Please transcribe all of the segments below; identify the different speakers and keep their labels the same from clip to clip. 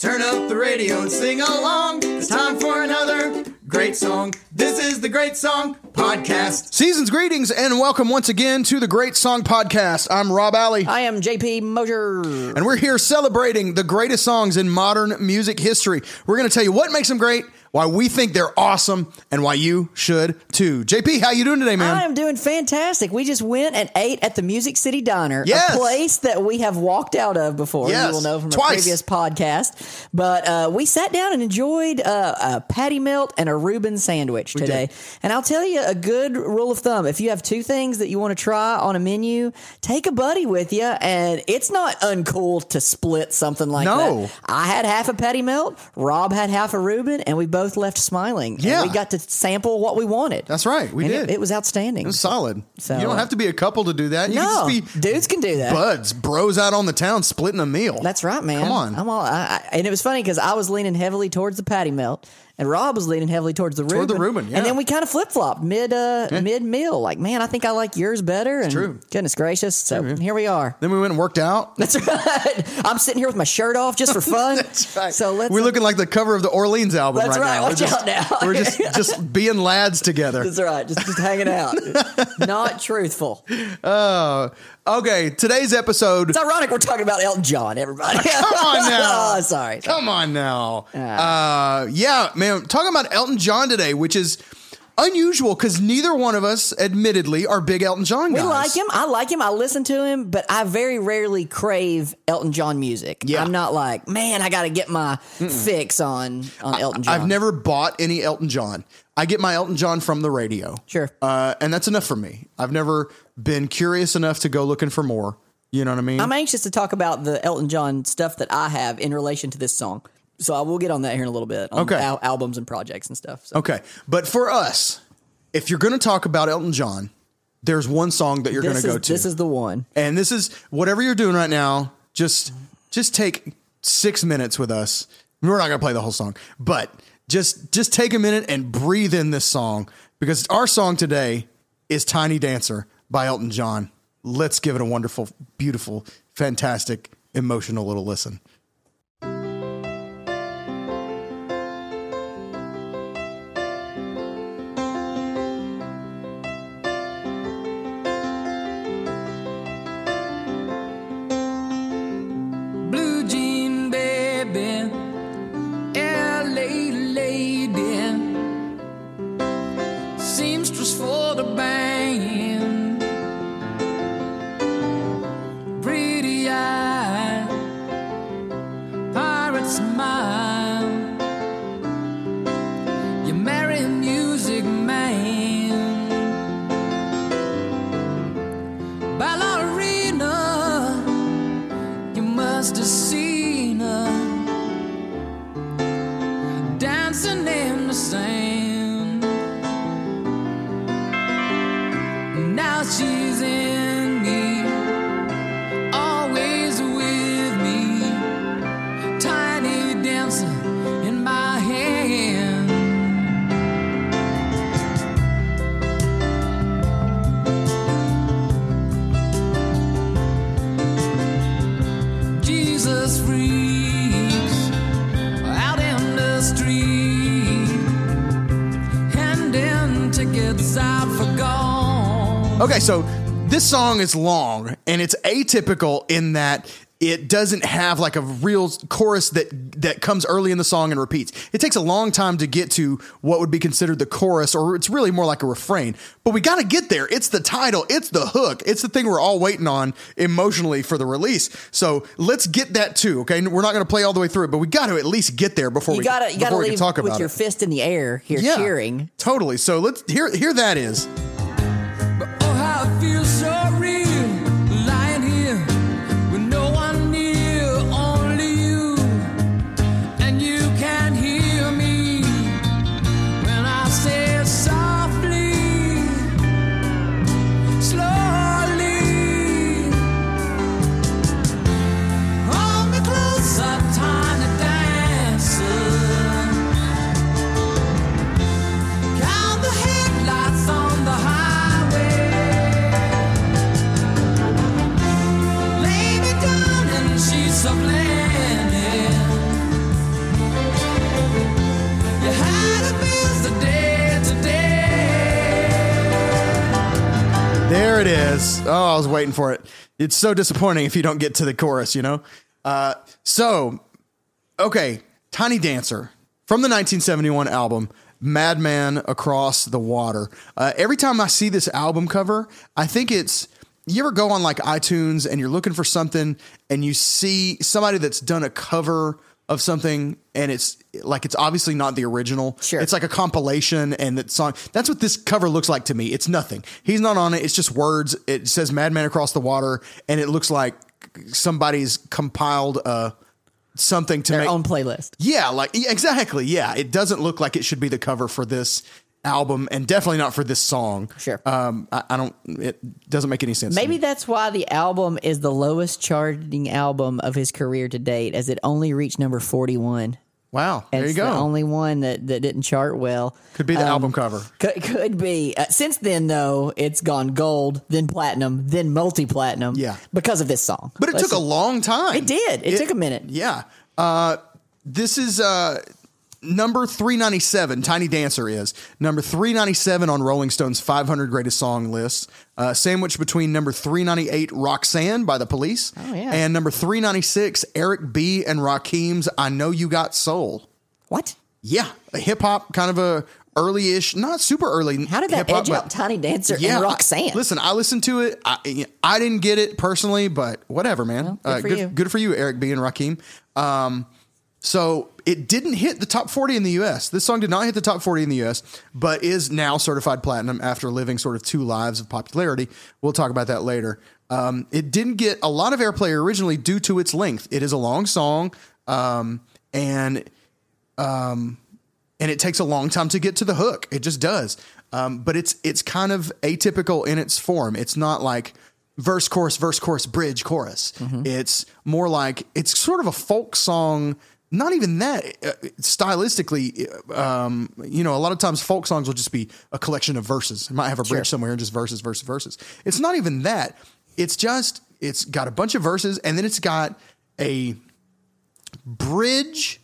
Speaker 1: Turn up the radio and sing along. It's time for another great song. This is the Great Song Podcast.
Speaker 2: Season's greetings and welcome once again to the Great Song Podcast. I'm Rob Alley.
Speaker 3: I am JP Mosier.
Speaker 2: And we're here celebrating the greatest songs in modern music history. We're going to tell you what makes them great, why we think they're awesome, and why you should too. JP, how you doing today, man?
Speaker 3: I am doing fantastic. We just went and ate at the Music City Diner,
Speaker 2: Yes.
Speaker 3: a place that we have walked out of before.
Speaker 2: Yes.
Speaker 3: You will know from
Speaker 2: Twice.
Speaker 3: a previous podcast. But uh, we sat down and enjoyed uh, a patty melt and a Reuben sandwich today.
Speaker 2: did.
Speaker 3: And I'll tell you a good rule of thumb: if you have two things that you want to try on a menu, take a buddy with you, and it's not uncool to split something like
Speaker 2: No.
Speaker 3: that. I had half a patty melt. Rob had half a Reuben, and we both left smiling. And
Speaker 2: Yeah.
Speaker 3: we got to sample what we wanted.
Speaker 2: That's right, we
Speaker 3: And
Speaker 2: did.
Speaker 3: It, it was outstanding.
Speaker 2: It was solid.
Speaker 3: So,
Speaker 2: you don't have to be a couple to do that. You
Speaker 3: no,
Speaker 2: can just be
Speaker 3: dudes can do that.
Speaker 2: buds, bros out on the town splitting a meal.
Speaker 3: That's right, man.
Speaker 2: Come on.
Speaker 3: I'm all, I, I, and it was funny because I was leaning heavily towards the patty melt, and Rob was leaning heavily towards the
Speaker 2: Toward
Speaker 3: Reuben.
Speaker 2: the Reuben, yeah.
Speaker 3: And then we kind of flip flopped mid uh, mid meal. Like, man, I think I like yours better. and
Speaker 2: true.
Speaker 3: Goodness gracious. So here we are.
Speaker 2: Then we went and worked out.
Speaker 3: That's right. I'm sitting here with my shirt off just for fun.
Speaker 2: That's right.
Speaker 3: So let's.
Speaker 2: We're looking like the cover of the Orleans album
Speaker 3: That's
Speaker 2: right, now.
Speaker 3: Watch
Speaker 2: we're just,
Speaker 3: out now.
Speaker 2: we're just just being lads together.
Speaker 3: That's right. Just just hanging out. Not truthful.
Speaker 2: Uh, okay, today's episode.
Speaker 3: It's ironic we're talking about Elton John. Everybody.
Speaker 2: Come on now.
Speaker 3: oh, sorry.
Speaker 2: Come on now. Uh, yeah, man. Talking about Elton John today, which is unusual because neither one of us, admittedly, are big Elton John guys.
Speaker 3: We like him. I like him. I listen to him, but I very rarely crave Elton John music.
Speaker 2: Yeah.
Speaker 3: I'm not like, man, I got to get my fix on on Elton John.
Speaker 2: I've never bought any Elton John. I get my Elton John from the radio.
Speaker 3: Sure.
Speaker 2: Uh, and that's enough for me. I've never been curious enough to go looking for more. You know what I mean?
Speaker 3: I'm anxious to talk about the Elton John stuff that I have in relation to this song. So I will get on that here in a little bit. On
Speaker 2: Okay.
Speaker 3: al- albums and projects and stuff. So.
Speaker 2: okay. But for us, if you're going to talk about Elton John, there's one song that you're going to go to.
Speaker 3: this is the one.
Speaker 2: And this is whatever you're doing right now, just just take 6 minutes with us. We're not going to play the whole song, but just just take a minute and breathe in this song because our song today is Tiny Dancer by Elton John. Let's give it a wonderful, beautiful, fantastic, emotional little listen. Song is long and it's atypical in that it doesn't have like a real chorus that that comes early in the song and repeats. It takes a long time to get to what would be considered the chorus, or it's really more like a refrain. But we got to get there. It's the title. It's the hook. It's the thing we're all waiting on emotionally for the release. So let's get that too. Okay, we're not going to play all the way through it, but we got to at least get there before
Speaker 3: You
Speaker 2: we
Speaker 3: gotta you gotta
Speaker 2: before we can
Speaker 3: leave
Speaker 2: talk
Speaker 3: with
Speaker 2: about
Speaker 3: your
Speaker 2: it.
Speaker 3: fist in the air here
Speaker 2: yeah,
Speaker 3: cheering.
Speaker 2: totally. So let's here. Here that is. Is. Oh, I was waiting for it. It's so disappointing if you don't get to the chorus, you know? Uh, so, okay, Tiny Dancer from the 1971 album, Madman Across the Water. Uh, every time I see this album cover, I think it's. You ever go on like iTunes and you're looking for something and you see somebody that's done a cover of something and it's like it's obviously not the original.
Speaker 3: Sure.
Speaker 2: It's like a compilation and that song. That's what this cover looks like to me. It's nothing. He's not on it. It's just words. It says Madman Across the Water and it looks like somebody's compiled uh something to
Speaker 3: Their
Speaker 2: make
Speaker 3: own playlist.
Speaker 2: yeah, like exactly. Yeah, it doesn't look like it should be the cover for this album, and definitely not for this song.
Speaker 3: Sure.
Speaker 2: Um, I, I don't. It doesn't make any sense.
Speaker 3: Maybe that's why the album is the lowest charting album of his career to date, as it only reached number 41.
Speaker 2: Wow. There you go.
Speaker 3: the only one that, that didn't chart well.
Speaker 2: Could be the
Speaker 3: Um,
Speaker 2: album cover.
Speaker 3: Could, could be. Uh, since then, though, it's gone gold, then platinum, then multi platinum.
Speaker 2: Yeah.
Speaker 3: Because of this song.
Speaker 2: But it took a long time.
Speaker 3: It did. It took a minute.
Speaker 2: Yeah. Uh, this is uh, number 397. Tiny Dancer is number 397 on Rolling Stone's 500 Greatest Song list. Uh, sandwiched between number 398, Roxanne by the Police,
Speaker 3: Oh, yeah.
Speaker 2: and number 396, Eric B. and Rakim's I Know You Got Soul.
Speaker 3: What?
Speaker 2: Yeah, a hip hop kind of a early-ish, not super early.
Speaker 3: How did that
Speaker 2: hip-hop,
Speaker 3: edge out Tiny Dancer
Speaker 2: yeah,
Speaker 3: and
Speaker 2: I-
Speaker 3: Roxanne?
Speaker 2: listen, I listened to it. I, I didn't get it personally, but whatever, man.
Speaker 3: Well, good for
Speaker 2: good,
Speaker 3: you.
Speaker 2: good for you, Eric B. and Rakim. Um, so it didn't hit the top 40 in the US. This song did not hit the top 40 in the US, but is now certified platinum after living sort of two lives of popularity. We'll talk about that later. Um, it didn't get a lot of airplay originally due to its length. It is a long song, um, and and it takes a long time to get to the hook. It just does. Um, but it's it's kind of atypical in its form. It's not like verse chorus verse chorus bridge chorus. It's more like it's sort of a folk song. Not even that uh, stylistically. Um, you know, a lot of times folk songs will just be a collection of verses. It might have a bridge somewhere and just verses, verses, verses. It's not even that. It's just it's got a bunch of verses and then it's got a bridge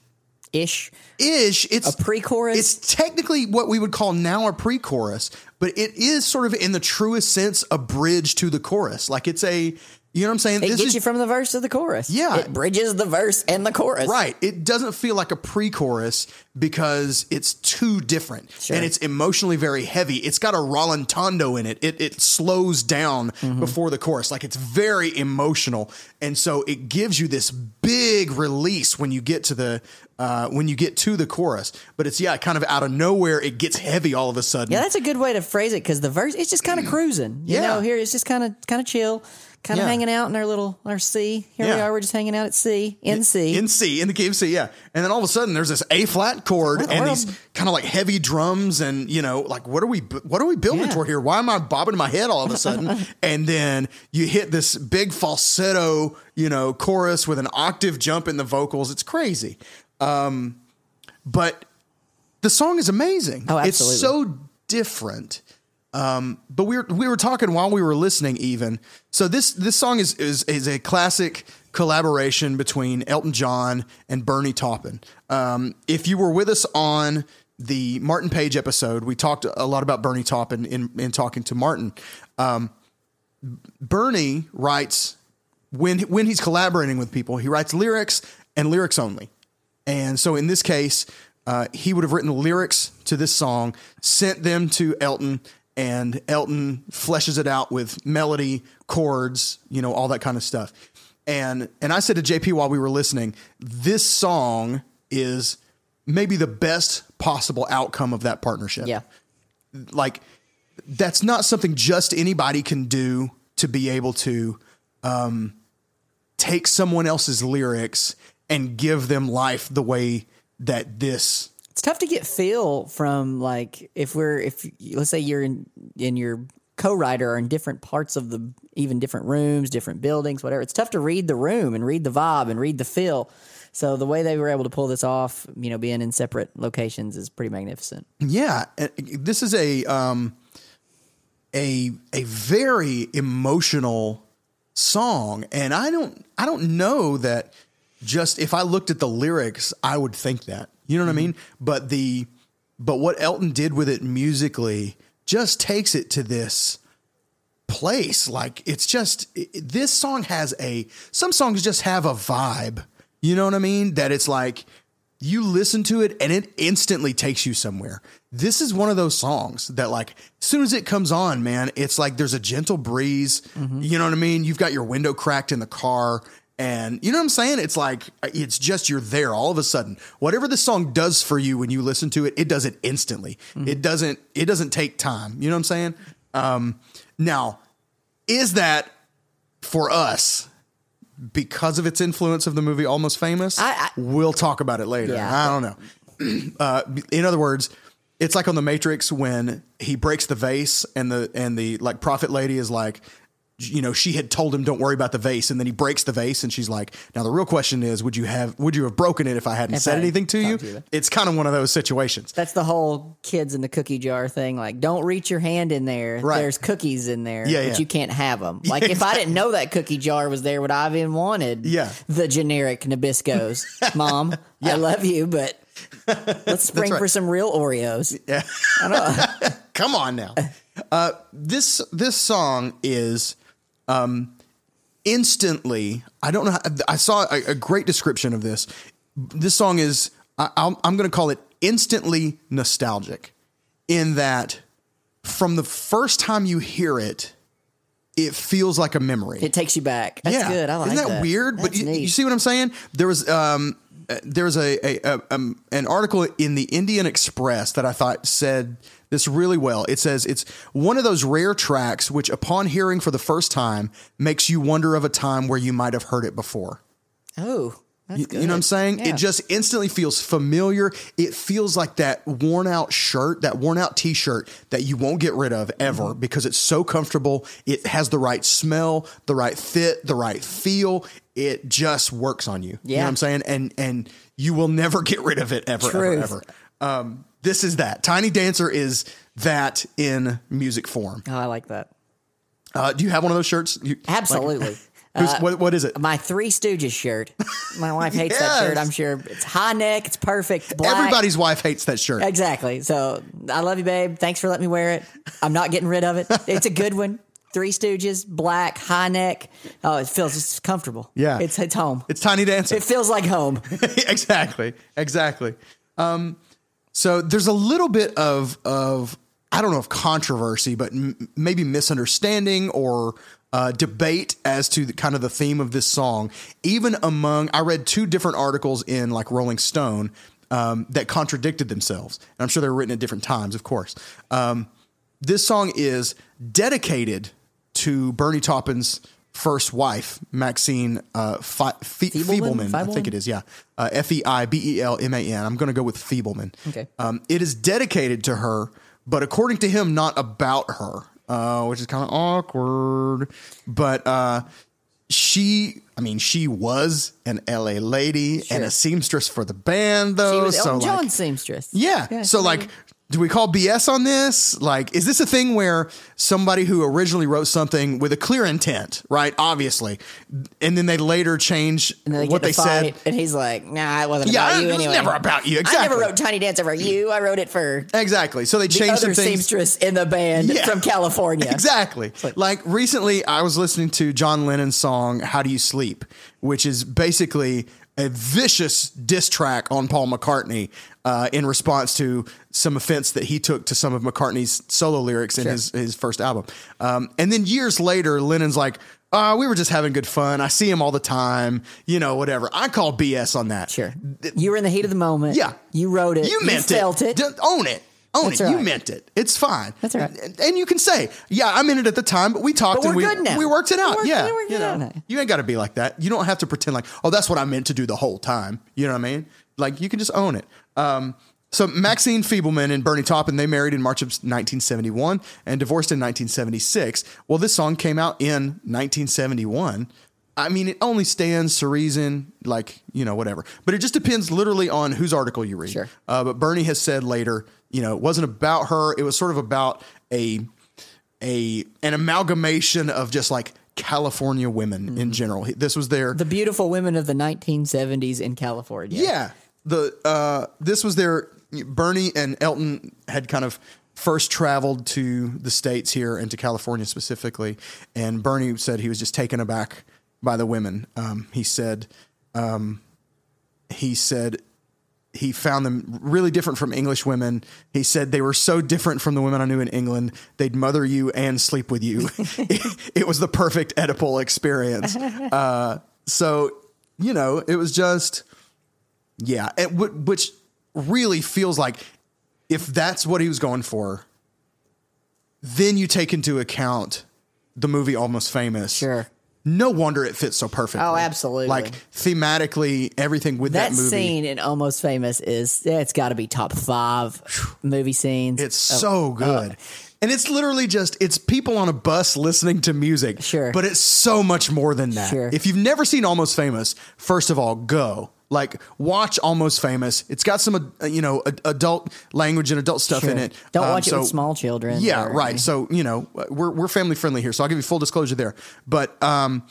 Speaker 3: Ish.
Speaker 2: ish. It's
Speaker 3: A pre-chorus?
Speaker 2: It's technically what we would call now a pre-chorus, but it is sort of in the truest sense a bridge to the chorus. Like it's a, you know what I'm saying?
Speaker 3: It
Speaker 2: This
Speaker 3: gets
Speaker 2: is-
Speaker 3: you from the verse to the chorus.
Speaker 2: Yeah.
Speaker 3: It bridges the verse and the chorus.
Speaker 2: Right. It doesn't feel like a pre-chorus because it's too different
Speaker 3: Sure.
Speaker 2: and it's emotionally very heavy. It's got a rallentando in it. It it slows down
Speaker 3: Mm-hmm.
Speaker 2: before the chorus. Like it's very emotional, and so it gives you this big release when you get to the uh, when you get to the chorus. But it's yeah, kind of out of nowhere. It gets heavy all of a sudden.
Speaker 3: Yeah, that's a good way to phrase it because the verse it's just kind of cruising. You
Speaker 2: Yeah.
Speaker 3: know, here it's just kind of kind of chill, kind of
Speaker 2: Yeah.
Speaker 3: hanging out in our little our C. Here we are, we're just hanging out at C in C.
Speaker 2: in C, in the key of C, yeah. And then all of a sudden, there's this A flat chord
Speaker 3: What
Speaker 2: and
Speaker 3: world?
Speaker 2: these kind of like heavy drums, and you know, like what are we, what are we building
Speaker 3: Yeah.
Speaker 2: toward here? Why am I bobbing my head all of a sudden? and then you hit this big falsetto, you know, chorus with an octave jump in the vocals. It's crazy, um, but the song is amazing.
Speaker 3: Oh,
Speaker 2: It's so different. Um, but we were we were talking while we were listening even. So this this song is is is a classic collaboration between Elton John and Bernie Taupin. Um, if you were with us on the Martin Page episode, we talked a lot about Bernie Taupin in in talking to Martin. Um, Bernie writes when when he's collaborating with people, he writes lyrics and lyrics only. And so in this case, uh, he would have written the lyrics to this song, sent them to Elton, and Elton fleshes it out with melody, chords, you know, all that kind of stuff. And and I said to JP while we were listening, this song is maybe the best possible outcome of that partnership
Speaker 3: yeah,
Speaker 2: like that's not something just anybody can do to be able to um, take someone else's lyrics and give them life the way that this
Speaker 3: it's tough to get feel from like if we're if let's say you're in in your co-writer are in different parts of the even different rooms, different buildings, whatever. It's tough to read the room and read the vibe and read the feel. So the way they were able to pull this off, you know, being in separate locations is pretty magnificent.
Speaker 2: yeah uh, this is a um a a very emotional song and i don't i don't know that just if i looked at the lyrics i would think that you know what i mm-hmm. mean but the but what elton did with it musically just takes it to this place. Like it's just it, this song has a some songs just have a vibe. You know what I mean? That it's like you listen to it and it instantly takes you somewhere. This is one of those songs that like as soon as it comes on, man, it's like there's a gentle breeze. Mm-hmm. You know what I mean? You've got your window cracked in the car and you know what I'm saying? It's like it's just you're there all of a sudden. Whatever the song does for you when you listen to it, it does it instantly. It doesn't it doesn't take time. You know what I'm saying? Um now, is that for us because of its influence of the movie Almost Famous?
Speaker 3: I- I-
Speaker 2: we'll talk about it later.
Speaker 3: Yeah.
Speaker 2: I don't know. uh, in other words, it's like on the Matrix when he breaks the vase and the and the like prophet lady is like, you know, she had told him don't worry about the vase, and then he breaks the vase, and she's like, now the real question is, would you have would you have broken it if I hadn't
Speaker 3: If
Speaker 2: said
Speaker 3: I
Speaker 2: anything to you?
Speaker 3: to.
Speaker 2: It's kind of one of those situations.
Speaker 3: That's the whole kids in the cookie jar thing. Like, don't reach your hand in there.
Speaker 2: Right.
Speaker 3: There's cookies in there,
Speaker 2: Yeah,
Speaker 3: but
Speaker 2: yeah.
Speaker 3: you can't have them. Like, if I didn't know that cookie jar was there, would I have even wanted
Speaker 2: Yeah.
Speaker 3: the generic Nabiscos? Mom, I love you, but let's spring
Speaker 2: right.
Speaker 3: for some real Oreos.
Speaker 2: Yeah. Come on now. Uh, this this song is um, instantly. I don't know. How, I saw a, a great description of this. This song is. I, I'm, I'm going to call it instantly nostalgic, in that from the first time you hear it, it feels like a memory.
Speaker 3: It takes you back. That's
Speaker 2: yeah.
Speaker 3: good. I like
Speaker 2: Isn't that, weird? but you, you see what I'm saying? There was um uh, there was a, a, a um, an article in the Indian Express that I thought said this really well. It says it's one of those rare tracks which, upon hearing for the first time, makes you wonder of a time where you might have heard it before.
Speaker 3: oh, that's
Speaker 2: You,
Speaker 3: good.
Speaker 2: you know what I'm saying?
Speaker 3: Yeah.
Speaker 2: It just instantly feels familiar. It feels like that worn out shirt, that worn out t shirt that you won't get rid of ever
Speaker 3: Mm-hmm.
Speaker 2: because it's so comfortable. It has the right smell, the right fit, the right feel. It just works on you. You know
Speaker 3: Yeah.
Speaker 2: what I'm saying? And and you will never get rid of it ever,
Speaker 3: Truth.
Speaker 2: ever, ever. Um, this is that. Tiny Dancer is that in music form.
Speaker 3: Oh, I like that.
Speaker 2: Uh, do you have one of those shirts? You, like-
Speaker 3: Absolutely.
Speaker 2: who's-
Speaker 3: Uh,
Speaker 2: what, what is it?
Speaker 3: My Three Stooges shirt. My wife hates that shirt. I'm sure it's high neck. It's perfect. Black.
Speaker 2: Everybody's wife hates that shirt.
Speaker 3: Exactly. So I love you, babe. Thanks for letting me wear it. I'm not getting rid of it. It's a good one. Three Stooges, black, high neck. Oh, it feels it's comfortable.
Speaker 2: Yeah.
Speaker 3: It's it's home.
Speaker 2: It's Tiny Dancer.
Speaker 3: It feels like home.
Speaker 2: exactly, exactly. Um, so there's a little bit of of I don't know if controversy, but m- maybe misunderstanding or uh, debate as to the, kind of the theme of this song. Even among, I read two different articles in like Rolling Stone um, that contradicted themselves, and I'm sure they were written at different times, of course. Um, this song is dedicated to Bernie Taupin's first wife, Maxine uh, Fe- Fe-
Speaker 3: Feibelman?
Speaker 2: Feibelman. I think it is, yeah. Uh, F E I B E L M A N. I'm going to go with Feibelman.
Speaker 3: Okay.
Speaker 2: Um, it is dedicated to her, but according to him, not about her, uh, which is kind of awkward. But uh, she, I mean, she was an LA lady and a seamstress for the band, though.
Speaker 3: She was
Speaker 2: so
Speaker 3: Elton
Speaker 2: like,
Speaker 3: John's seamstress.
Speaker 2: yeah. so like do we call BS on this? Like is this a thing where somebody who originally wrote something with a clear intent, right? Obviously. And then they later change
Speaker 3: they
Speaker 2: what they said.
Speaker 3: and he's like, "Nah, it wasn't
Speaker 2: Yeah,
Speaker 3: about you
Speaker 2: was
Speaker 3: anyway.
Speaker 2: never about you.
Speaker 3: I never wrote Tiny Dancer for you. I wrote it for
Speaker 2: Exactly. So they
Speaker 3: the
Speaker 2: changed
Speaker 3: other
Speaker 2: some
Speaker 3: seamstress in the band
Speaker 2: Yeah.
Speaker 3: from California.
Speaker 2: Exactly. Like recently, I was listening to John Lennon's song "How Do You Sleep," which is basically a vicious diss track on Paul McCartney uh, in response to some offense that he took to some of McCartney's solo lyrics in his his first album. Um, and then years later, Lennon's like. Uh, we were just having good fun. I see him all the time, you know, whatever. I call BS on that.
Speaker 3: Sure. You were in the heat of the moment.
Speaker 2: Yeah.
Speaker 3: You wrote it.
Speaker 2: You meant
Speaker 3: felt it.
Speaker 2: D- own it. Own
Speaker 3: That's
Speaker 2: it.
Speaker 3: all
Speaker 2: You meant it. It's fine.
Speaker 3: That's right.
Speaker 2: And, and you can say, yeah, I'm in it at the time, but we talked
Speaker 3: But
Speaker 2: and
Speaker 3: we're
Speaker 2: we, we worked it
Speaker 3: We're
Speaker 2: out.
Speaker 3: working-
Speaker 2: yeah.
Speaker 3: we're
Speaker 2: you, know, you ain't got to be like that. You don't have to pretend like, oh, that's what I meant to do the whole time. You know what I mean? Like you can just own it. Um, so Maxine Feibelman and Bernie Taupin, they married in March of 1971 and divorced in 1976. Well, this song came out in 1971. I mean, it only stands to reason, like, you know, whatever. But it just depends literally on whose article you read.
Speaker 3: Sure.
Speaker 2: Uh, but Bernie has said later, you know, it wasn't about her. It was sort of about a a an amalgamation of just like California women in general. This was their
Speaker 3: the beautiful women of the 1970s in California.
Speaker 2: yeah. The uh, this was their Bernie and Elton had kind of first traveled to the states here and to California specifically, and Bernie said he was just taken aback by the women. Um, he said, um, he said he found them really different from English women. He said they were so different from the women I knew in England. They'd mother you and sleep with you. it, it was the perfect Oedipal experience. Uh, so, you know, it was just, yeah, it, which really feels like if that's what he was going for, then you take into account the movie Almost Famous.
Speaker 3: Sure.
Speaker 2: No wonder it fits so perfectly.
Speaker 3: Oh, absolutely.
Speaker 2: Like thematically, everything with that,
Speaker 3: that
Speaker 2: movie.
Speaker 3: scene in Almost Famous is it's got to be top five movie scenes.
Speaker 2: It's
Speaker 3: of-
Speaker 2: so good. and it's literally just it's people on a bus listening to music.
Speaker 3: Sure.
Speaker 2: But it's so much more than that.
Speaker 3: Sure.
Speaker 2: If you've never seen Almost Famous, first of all, go. Like watch Almost Famous. It's got some uh, you know ad- adult language and adult stuff
Speaker 3: Sure.
Speaker 2: in it.
Speaker 3: Don't
Speaker 2: Um,
Speaker 3: watch it with small children.
Speaker 2: Yeah,
Speaker 3: or-
Speaker 2: right. So you know we're we're family friendly here, so I'll give you full disclosure there. But um,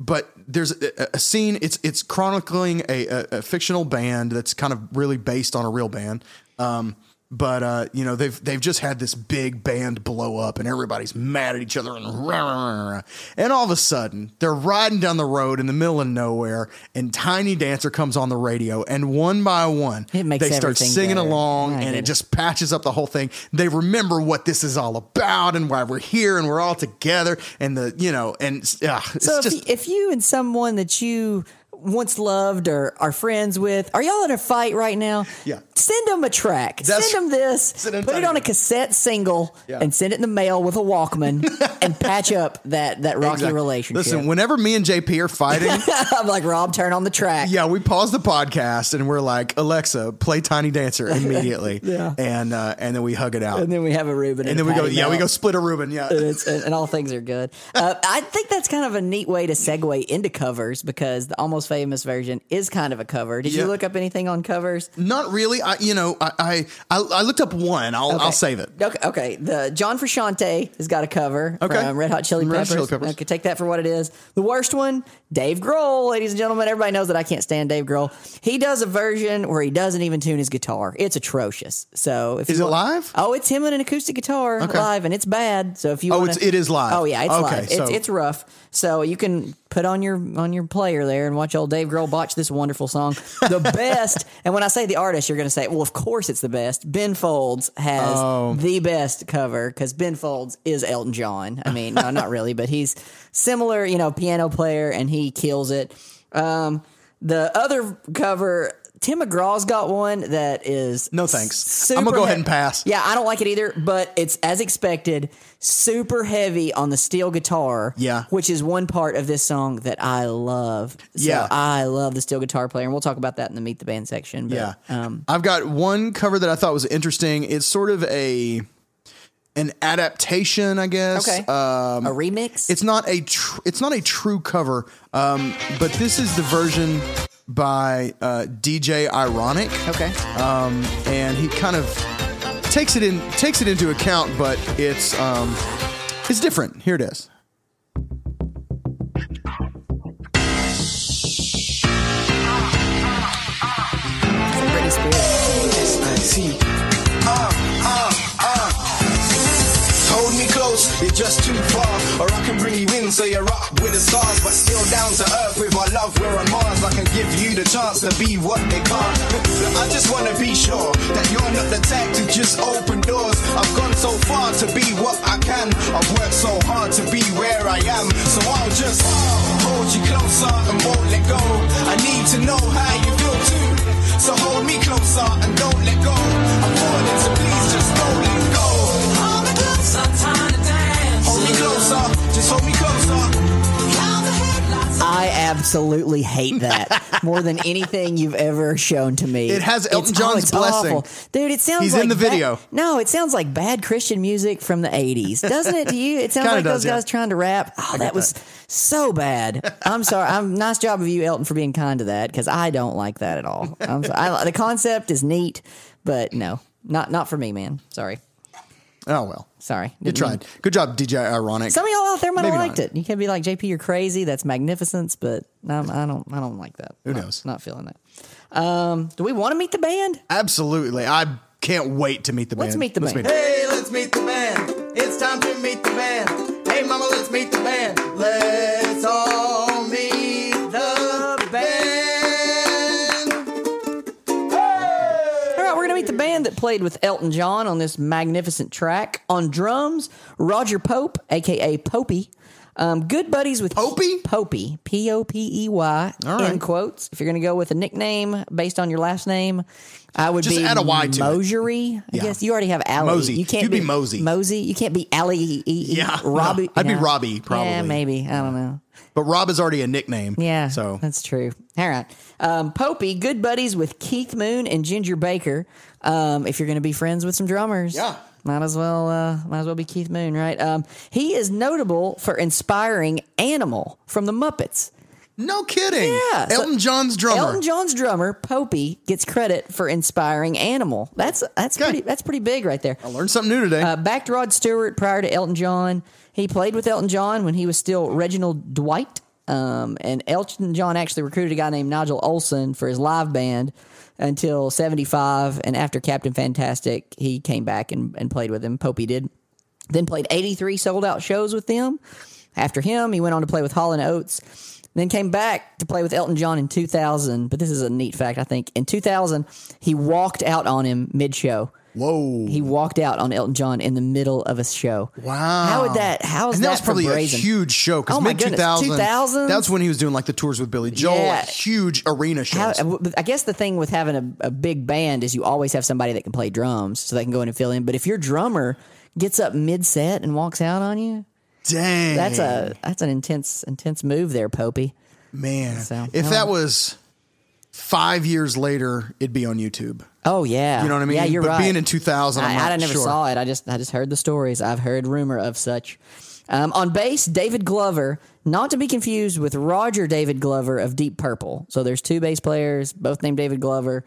Speaker 2: but there's a, a scene. It's it's chronicling a, a, a fictional band that's kind of really based on a real band. Um, but uh, you know they've they've just had this big band blow up, and everybody's mad at each other, and rah, rah, rah. and all of a sudden they're riding down the road in the middle of nowhere, and Tiny Dancer comes on the radio, and one by one
Speaker 3: It makes
Speaker 2: they start singing
Speaker 3: better.
Speaker 2: along, and it just patches up the whole thing. They remember what this is all about and why we're here, and we're all together, and the you know, and uh, it's
Speaker 3: So if,
Speaker 2: just
Speaker 3: you, if you and someone that you once loved or are friends with, are y'all in a fight right now?
Speaker 2: Yeah.
Speaker 3: Send them a track.
Speaker 2: That's-
Speaker 3: send them this.
Speaker 2: Send 'em
Speaker 3: put it on a cassette single
Speaker 2: Yeah.
Speaker 3: and send it in the mail with a Walkman and patch up that that rocky
Speaker 2: Exactly.
Speaker 3: relationship.
Speaker 2: Listen, whenever me and JP are fighting,
Speaker 3: I'm like Rob, turn on the track.
Speaker 2: yeah, we pause the podcast and we're like, Alexa, play Tiny Dancer immediately,
Speaker 3: Yeah.
Speaker 2: and uh, and then we hug it out,
Speaker 3: And then we have a Reuben,
Speaker 2: and then we go, yeah, we go split a Reuben, yeah.
Speaker 3: and, it's, and, and all things are good. Uh, I think that's kind of a neat way to segue into covers because the almost famous version is kind of a cover. Did
Speaker 2: Yeah.
Speaker 3: you look up anything on covers?
Speaker 2: Not really. I, you know, I, I, I, looked up one. I'll, I'll save it.
Speaker 3: Okay, okay. The John Frusciante has got a cover
Speaker 2: Okay.
Speaker 3: from Red Hot Chili
Speaker 2: Red Hot
Speaker 3: Peppers.
Speaker 2: Chili Peppers.
Speaker 3: Okay, take that for what it is. The worst one, Dave Grohl, ladies and gentlemen. Everybody knows that I can't stand Dave Grohl. He does a version where he doesn't even tune his guitar. It's atrocious. So if
Speaker 2: Is
Speaker 3: you
Speaker 2: it
Speaker 3: want-
Speaker 2: live?
Speaker 3: Oh, it's him and an acoustic guitar
Speaker 2: Okay.
Speaker 3: live, and it's bad. So if you
Speaker 2: Oh,
Speaker 3: wanna,
Speaker 2: it's- it is live.
Speaker 3: Oh yeah, it's
Speaker 2: Okay,
Speaker 3: live. It's it's rough. So you can put on your on your player there and watch old Dave Grohl botch this wonderful song. The best, and when I say the artist, you're going to say, well, of course it's the best. Ben Folds has
Speaker 2: Oh.
Speaker 3: the best cover because Ben Folds is Elton John. I mean, no, not really, but he's similar, you know, piano player, and he kills it. Um, the other cover. Tim McGraw's got one that is
Speaker 2: No thanks.
Speaker 3: super
Speaker 2: I'm gonna go ahead and pass.
Speaker 3: Yeah, I don't like it either, but it's as expected, super heavy on the steel guitar.
Speaker 2: Yeah.
Speaker 3: Which is one part of this song that I love. So
Speaker 2: Yeah.
Speaker 3: I love the steel guitar player, and we'll talk about that in the Meet the Band section. But,
Speaker 2: Yeah.
Speaker 3: Um,
Speaker 2: I've got one cover that I thought was interesting. It's sort of a an adaptation, I guess.
Speaker 3: okay.
Speaker 2: Um,
Speaker 3: a remix?
Speaker 2: it's not a tr- it's not a true cover, um, but this is the version by uh, DJ Ironic,
Speaker 3: okay.
Speaker 2: um, and he kind of takes it in takes it into account, but it's um, it's different. Here it is.
Speaker 3: It's
Speaker 4: you're just too far. Or I can bring you in so you're up with the stars, but still down to earth with our love. We're on Mars. I can give you the chance to be what they can't. I just wanna be sure that you're not the type to just open doors. I've gone so far to be what I can. I've worked so hard to be where I am. So I'll just hold you closer and won't let go. I need to know how you feel too. So hold me closer and don't let go. I'm falling, to please just hold me closer.
Speaker 3: I absolutely hate that more than anything you've ever shown to me.
Speaker 2: It has Elton
Speaker 3: It's-
Speaker 2: John's
Speaker 3: it's
Speaker 2: blessing.
Speaker 3: awful. dude. It sounds
Speaker 2: He's
Speaker 3: like
Speaker 2: in the
Speaker 3: ba-
Speaker 2: video.
Speaker 3: no, it sounds like bad Christian music from the '80s, doesn't it? To you, it sounds like
Speaker 2: does,
Speaker 3: those
Speaker 2: yeah.
Speaker 3: guys trying to rap. Oh, that was so bad. I'm sorry. I'm nice job of you, Elton, for being kind to that because I don't like that at all. I'm sorry. I, the concept is neat, but no, not not for me, man. Sorry,
Speaker 2: Oh well,
Speaker 3: sorry.
Speaker 2: you tried. Good job, DJ Ironic.
Speaker 3: Some of y'all out there might have liked
Speaker 2: not.
Speaker 3: it. You can be like, JP, you're crazy. That's magnificence, but um, I don't. I don't like that.
Speaker 2: Who
Speaker 3: Not-
Speaker 2: knows?
Speaker 3: Not feeling that. Um, do we want to meet the band?
Speaker 2: Absolutely. I can't wait to meet the band.
Speaker 3: Let's
Speaker 2: band.
Speaker 3: meet the band.
Speaker 1: Hey, let's meet the band. It's time to meet the band. Hey, mama, let's meet the band. Let's
Speaker 3: that played with Elton John on this magnificent track. On drums, Roger Pope, aka Popey. Um, good buddies with
Speaker 2: Popey?
Speaker 3: Popey, P O P E Y, in quotes. If you're gonna go with a nickname based on your last name, I would
Speaker 2: Just
Speaker 3: be
Speaker 2: add a Y to it.
Speaker 3: Mosiery. I
Speaker 2: Yeah.
Speaker 3: guess you already have Allie.
Speaker 2: Mosey.
Speaker 3: You can't
Speaker 2: You'd be Mosey.
Speaker 3: Mosey. You can't be Allie. E- E-
Speaker 2: Yeah,
Speaker 3: Robbie.
Speaker 2: I'd be. Robbie, probably.
Speaker 3: Yeah, maybe. I don't know.
Speaker 2: But Rob is already a nickname.
Speaker 3: Yeah,
Speaker 2: So
Speaker 3: that's true. All right, um, Popey, good buddies with Keith Moon and Ginger Baker. Um, if you're going to be friends with some drummers,
Speaker 2: Yeah.
Speaker 3: might as well uh, might as well be Keith Moon, right? Um, he is notable for inspiring Animal from the Muppets.
Speaker 2: no kidding.
Speaker 3: Yeah, so-
Speaker 2: Elton John's drummer.
Speaker 3: Elton John's drummer Popey gets credit for inspiring Animal. That's that's
Speaker 2: Okay.
Speaker 3: pretty that's pretty big right there.
Speaker 2: I learned something new today.
Speaker 3: Uh, back to Rod Stewart prior to Elton John. He played with Elton John when he was still Reginald Dwight. Um, and Elton John actually recruited a guy named Nigel Olsson for his live band until 75. And after Captain Fantastic, he came back and, and played with him. Popey did. Then played 83 sold out shows with them. After him, he went on to play with Hall and Oates. Then came back to play with Elton John in 2000. But this is a neat fact, I think. In 2000, he walked out on him mid show.
Speaker 2: Whoa.
Speaker 3: He walked out on Elton John in the middle of a show.
Speaker 2: Wow.
Speaker 3: How would that? How is
Speaker 2: and that,
Speaker 3: that,
Speaker 2: was probably a huge show because
Speaker 3: Oh my
Speaker 2: mid
Speaker 3: goodness,
Speaker 2: 2000 That's when he was doing like the tours with Billy Joel,
Speaker 3: Yeah.
Speaker 2: huge arena
Speaker 3: How,
Speaker 2: shows.
Speaker 3: I guess the thing with having a, a big band is you always have somebody that can play drums, so they can go in and fill in. But if your drummer gets up mid set and walks out on you,
Speaker 2: Dang,
Speaker 3: that's a that's an intense intense move there, Popey.
Speaker 2: man.
Speaker 3: So,
Speaker 2: if that was five years later, it'd be on YouTube.
Speaker 3: Oh yeah,
Speaker 2: You know what I mean?
Speaker 3: Yeah, you're
Speaker 2: But
Speaker 3: right.
Speaker 2: being in 2000, I'm
Speaker 3: I, never
Speaker 2: sure.
Speaker 3: saw it. I just I just heard the stories. I've heard rumor of such. Um, on bass, David Glover, not to be confused with Roger David Glover of Deep Purple. So there's two bass players, both named David Glover.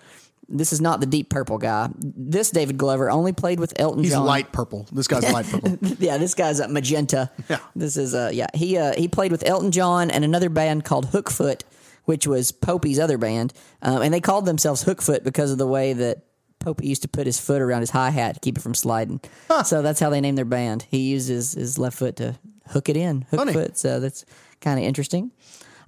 Speaker 3: This is not the Deep Purple guy. This David Glover only played with Elton
Speaker 2: He's
Speaker 3: John.
Speaker 2: light purple. This guy's light purple.
Speaker 3: yeah, this guy's a magenta.
Speaker 2: Yeah.
Speaker 3: This is uh yeah. He uh he played with Elton John and another band called Hookfoot, which was Popey's other band. Um, and they called themselves Hookfoot because of the way that Popey used to put his foot around his hi hat to keep it from sliding. So that's how they named their band. He used his, his left foot to hook it in.
Speaker 2: Funny.
Speaker 3: Hookfoot. So that's kind of interesting.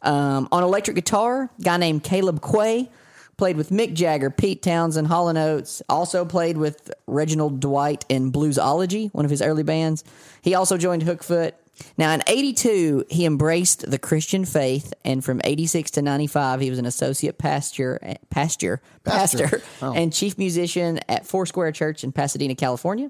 Speaker 3: Um, on electric guitar, guy named Caleb Quaye played with Mick Jagger, Pete Townshend, Hall and Oates. Also played with Reginald Dwight in Bluesology, one of his early bands. He also joined Hookfoot. Now in '82, he embraced the Christian faith, and from '86 to '95, he was an associate pastor, pastor, pastor, and chief musician at Foursquare Church in Pasadena, California.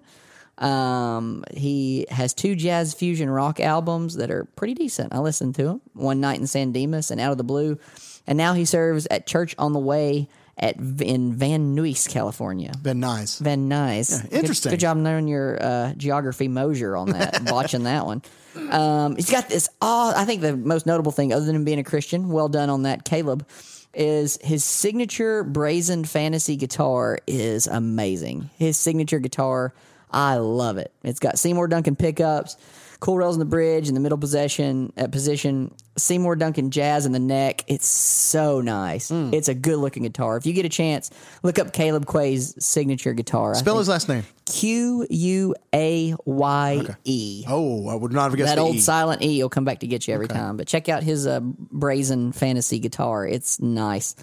Speaker 3: Um, he has two jazz fusion rock albums that are pretty decent. I listened to them. One Night in San Dimas and Out of the Blue, and now he serves at Church on the Way at in Van Nuys, California.
Speaker 2: Been nice.
Speaker 3: Van Nuys. Good-
Speaker 2: interesting.
Speaker 3: Good, job knowing your uh, geography Mosier on that, watching that one. Um, he's got this. Oh, I think the most notable thing, other than him being a Christian, well done on that, Caleb, is his signature brazen fantasy guitar is amazing. His signature guitar, I love it. It's got Seymour Duncan pickups, cool rails in the bridge, in the middle possession at position, Seymour Duncan jazz in the neck. It's so nice.
Speaker 2: Hmm.
Speaker 3: It's a good looking guitar. If you get a chance, look up Caleb Quaye's signature guitar.
Speaker 2: Spell his last name.
Speaker 3: Q U A Y E.
Speaker 2: Oh, I would not have guessed
Speaker 3: That old
Speaker 2: E.
Speaker 3: silent E will come back to get you every time. But check out his uh, brazen fantasy guitar. It's nice.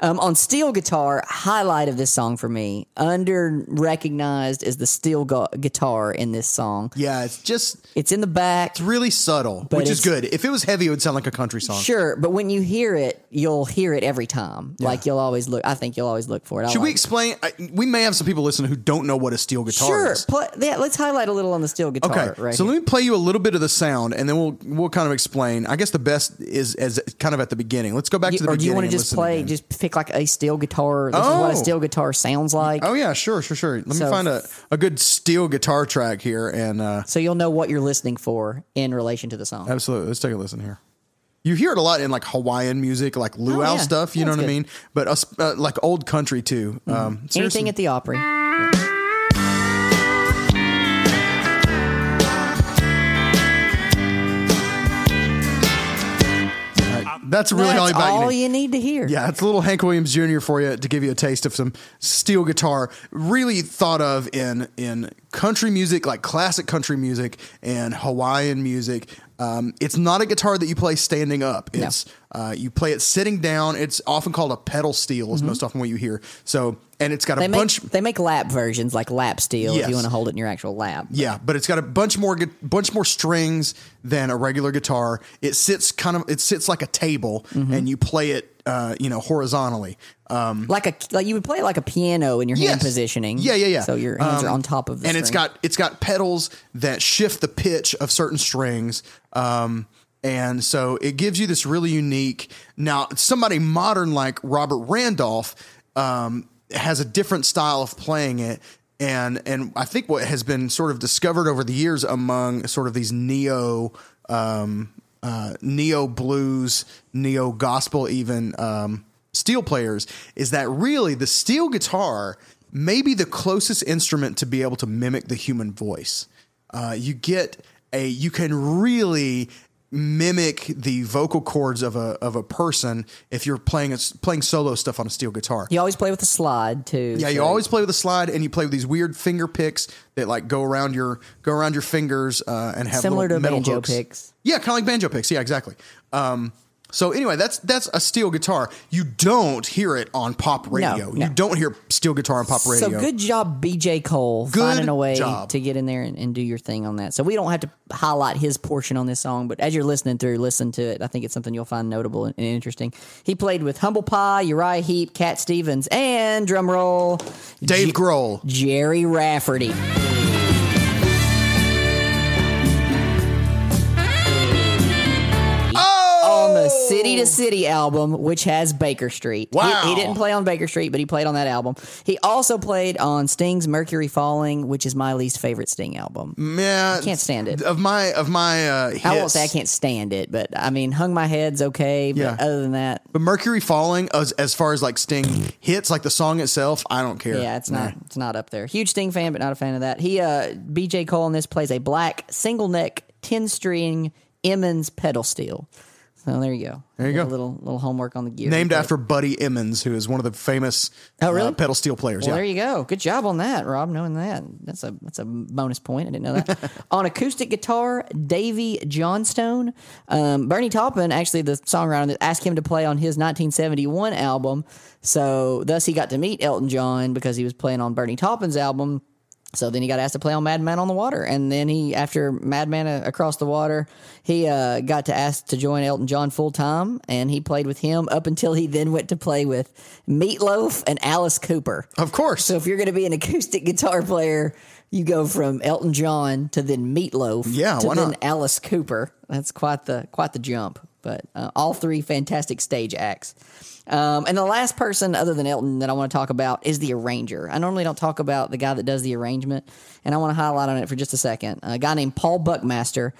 Speaker 3: Um, on steel guitar, highlight of this song for me, under recognized is the steel gu- guitar in this song.
Speaker 2: Yeah, it's just
Speaker 3: It's in the back.
Speaker 2: it's really subtle, which is good. If it was heavy, it would sound like a country song.
Speaker 3: Sure, but when you hear it, you'll hear it every time. Like you'll always look. I think you'll always look for it. I
Speaker 2: Should we
Speaker 3: like it.
Speaker 2: explain? I, we may have some people listening who don't know what a steel guitar
Speaker 3: Sure.
Speaker 2: is.
Speaker 3: Play, yeah, let's highlight a little on the steel guitar.
Speaker 2: Okay,
Speaker 3: Right
Speaker 2: so
Speaker 3: here.
Speaker 2: let me play you a little bit of the sound, and then we'll we'll kind of explain. I guess the best is as kind of at the beginning. Let's go back
Speaker 3: You-
Speaker 2: to the
Speaker 3: or do
Speaker 2: beginning.
Speaker 3: you want to just play, just pick like a steel guitar? This is what a
Speaker 2: Oh.
Speaker 3: steel guitar sounds like.
Speaker 2: Oh yeah, sure, sure, sure. Let me find a, a good steel guitar track here, and uh,
Speaker 3: So you'll know what you're listening for in relation to the song.
Speaker 2: absolutely, let's take a listen here. You hear it a lot in like Hawaiian music, like luau
Speaker 3: Oh, yeah.
Speaker 2: stuff. You know what I
Speaker 3: good.
Speaker 2: mean? But us, uh, like old country too. Um, so here's
Speaker 3: Anything at the Opry.
Speaker 2: That's really
Speaker 3: That's
Speaker 2: all about
Speaker 3: all
Speaker 2: you.
Speaker 3: you need to hear.
Speaker 2: Yeah, it's a little Hank Williams Jr. for you to give you a taste of some steel guitar, really thought of in in country music, like classic country music and Hawaiian music. Um, it's not a guitar that you play standing up.
Speaker 3: No.
Speaker 2: It's uh, you play it sitting down. It's often called a pedal steel, is most often what you hear. So, and it's got a
Speaker 3: Mm-hmm. They make
Speaker 2: bunch.
Speaker 3: they make lap versions like lap steel if you want to hold it in your actual lap.
Speaker 2: Yeah, but it's got a bunch more bunch more strings than a regular guitar. It sits kind of it sits like a table,
Speaker 3: Mm-hmm.
Speaker 2: and you play it, uh, you know, horizontally. Um,
Speaker 3: Like a like you would play like a piano in your hand
Speaker 2: Yes.
Speaker 3: positioning.
Speaker 2: Yeah, yeah, yeah.
Speaker 3: So your hands are
Speaker 2: Um,
Speaker 3: on top of the
Speaker 2: and it's got it's got pedals that shift the pitch of certain strings. Um, and so it gives you this really unique. Now, somebody modern like Robert Randolph um, has a different style of playing it. And and I think what has been sort of discovered over the years among sort of these neo um, uh, neo blues, neo gospel, even um, steel players is that really the steel guitar may be the closest instrument to be able to mimic the human voice. Uh, you get a you can really mimic the vocal cords of a of a person if you're playing a, playing solo stuff on a steel guitar.
Speaker 3: You always play with a slide too.
Speaker 2: Yeah, you always play with a slide, and you play with these weird finger picks that like go around your go around your fingers uh, and have
Speaker 3: Similar
Speaker 2: little
Speaker 3: to
Speaker 2: metal
Speaker 3: banjo
Speaker 2: hooks.
Speaker 3: picks.
Speaker 2: Yeah, kind of like banjo picks. Yeah, exactly. Um, so anyway, that's that's a steel guitar. You don't hear it on pop radio.
Speaker 3: no.
Speaker 2: You don't hear steel guitar on pop radio.
Speaker 3: So good job, BJ Cole,
Speaker 2: Good
Speaker 3: finding a way
Speaker 2: job.
Speaker 3: to get in there and, and do your thing on that. So we don't have to highlight his portion on this song, but as you're listening through, listen to it. I think it's something you'll find notable and, and interesting. He played with Humble Pie, Uriah Heep, Cat Stevens, and drum roll,
Speaker 2: Dave Grohl.
Speaker 3: Gerry Rafferty. The City to City album, which has Baker Street. He-
Speaker 2: Wow.
Speaker 3: He, didn't play on Baker Street, but he played on that album. He also played on Sting's Mercury Falling, which is my least favorite Sting album.
Speaker 2: Man,
Speaker 3: Can't stand it.
Speaker 2: Of my of my uh, hits,
Speaker 3: I won't say I can't stand it, but I mean, Hung My Head's okay. But
Speaker 2: Yeah.
Speaker 3: other than that,
Speaker 2: But Mercury Falling, as, as far as like Sting hits, like the song itself, I don't care.
Speaker 3: yeah, it's not it's not up there. Huge Sting fan, but not a fan of that. He uh BJ Cole in this plays a black single neck ten string Emmons pedal steel. So there you go.
Speaker 2: There you go.
Speaker 3: A little little homework on the gear.
Speaker 2: Named after Buddy Emmons, who is one of the famous
Speaker 3: Oh, really?
Speaker 2: uh, pedal steel players.
Speaker 3: Well,
Speaker 2: yeah.
Speaker 3: there you go. Good job on that, Rob. Knowing that, that's a that's a bonus point. I didn't know that. on acoustic guitar, Davey Johnstone. Um, Bernie Taupin, actually the songwriter, asked him to play on his 1971 album. So thus he got to meet Elton John because he was playing on Bernie Taupin's album. So then he got asked to play on Madman on the Water, and then he, after Madman uh, Across the Water, he uh, got to ask to join Elton John full time, and he played with him up until he then went to play with Meatloaf and Alice Cooper.
Speaker 2: Of course.
Speaker 3: So if you're going to be an acoustic guitar player, you go from Elton John to then Meatloaf,
Speaker 2: Yeah,
Speaker 3: to
Speaker 2: why
Speaker 3: then
Speaker 2: not?
Speaker 3: Alice Cooper. That's quite the quite the jump. But uh, all three fantastic stage acts. Um, and the last person other than Elton that I want to talk about is the arranger. I normally don't talk about the guy that does the arrangement, and I want to highlight on it for just a second. A guy named Paul Buckmaster.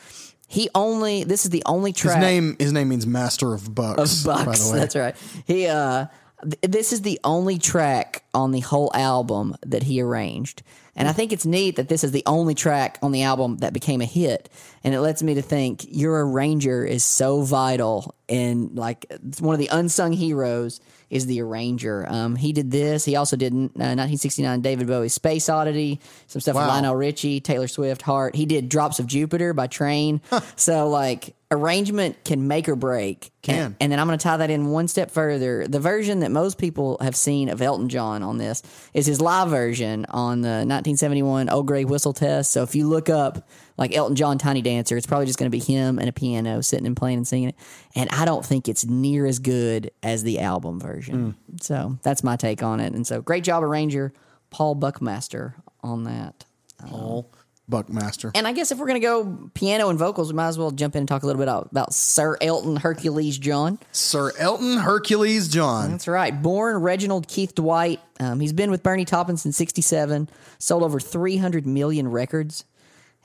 Speaker 3: He only this is the only track.
Speaker 2: his name his name means Master of Bucks.
Speaker 3: of
Speaker 2: By
Speaker 3: Bucks.
Speaker 2: the way.
Speaker 3: That's right. He uh th- this is the only track on the whole album that he arranged. And I think it's neat that this is the only track on the album that became a hit. And it lets me to think your arranger is so vital and like one of the unsung heroes is the arranger. Um, he did this. He also did uh, 1969 David Bowie's Space Oddity, some stuff with
Speaker 2: Wow.
Speaker 3: Lionel Richie, Taylor Swift, Heart. He did Drops of Jupiter by Train. So like arrangement can make or break.
Speaker 2: Can.
Speaker 3: And, and then I'm going to tie that in one step further. The version that most people have seen of Elton John on this is his live version on the 1971 Old Grey Whistle Test. So if you look up like Elton John Tiny Dancer, it's probably just going to be him and a piano sitting and playing and singing it. And I don't think it's near as good as the album version. Hmm. So that's my take on it. And so great job, arranger Paul Buckmaster on that.
Speaker 2: Paul Buckmaster.
Speaker 3: And I guess if we're going to go piano and vocals, we might as well jump in and talk a little bit about, Sir Elton Hercules John.
Speaker 2: Sir Elton Hercules John.
Speaker 3: That's right. Born Reginald Keith Dwight. Um, he's been with Bernie Taupin since 67, sold over 300 million records.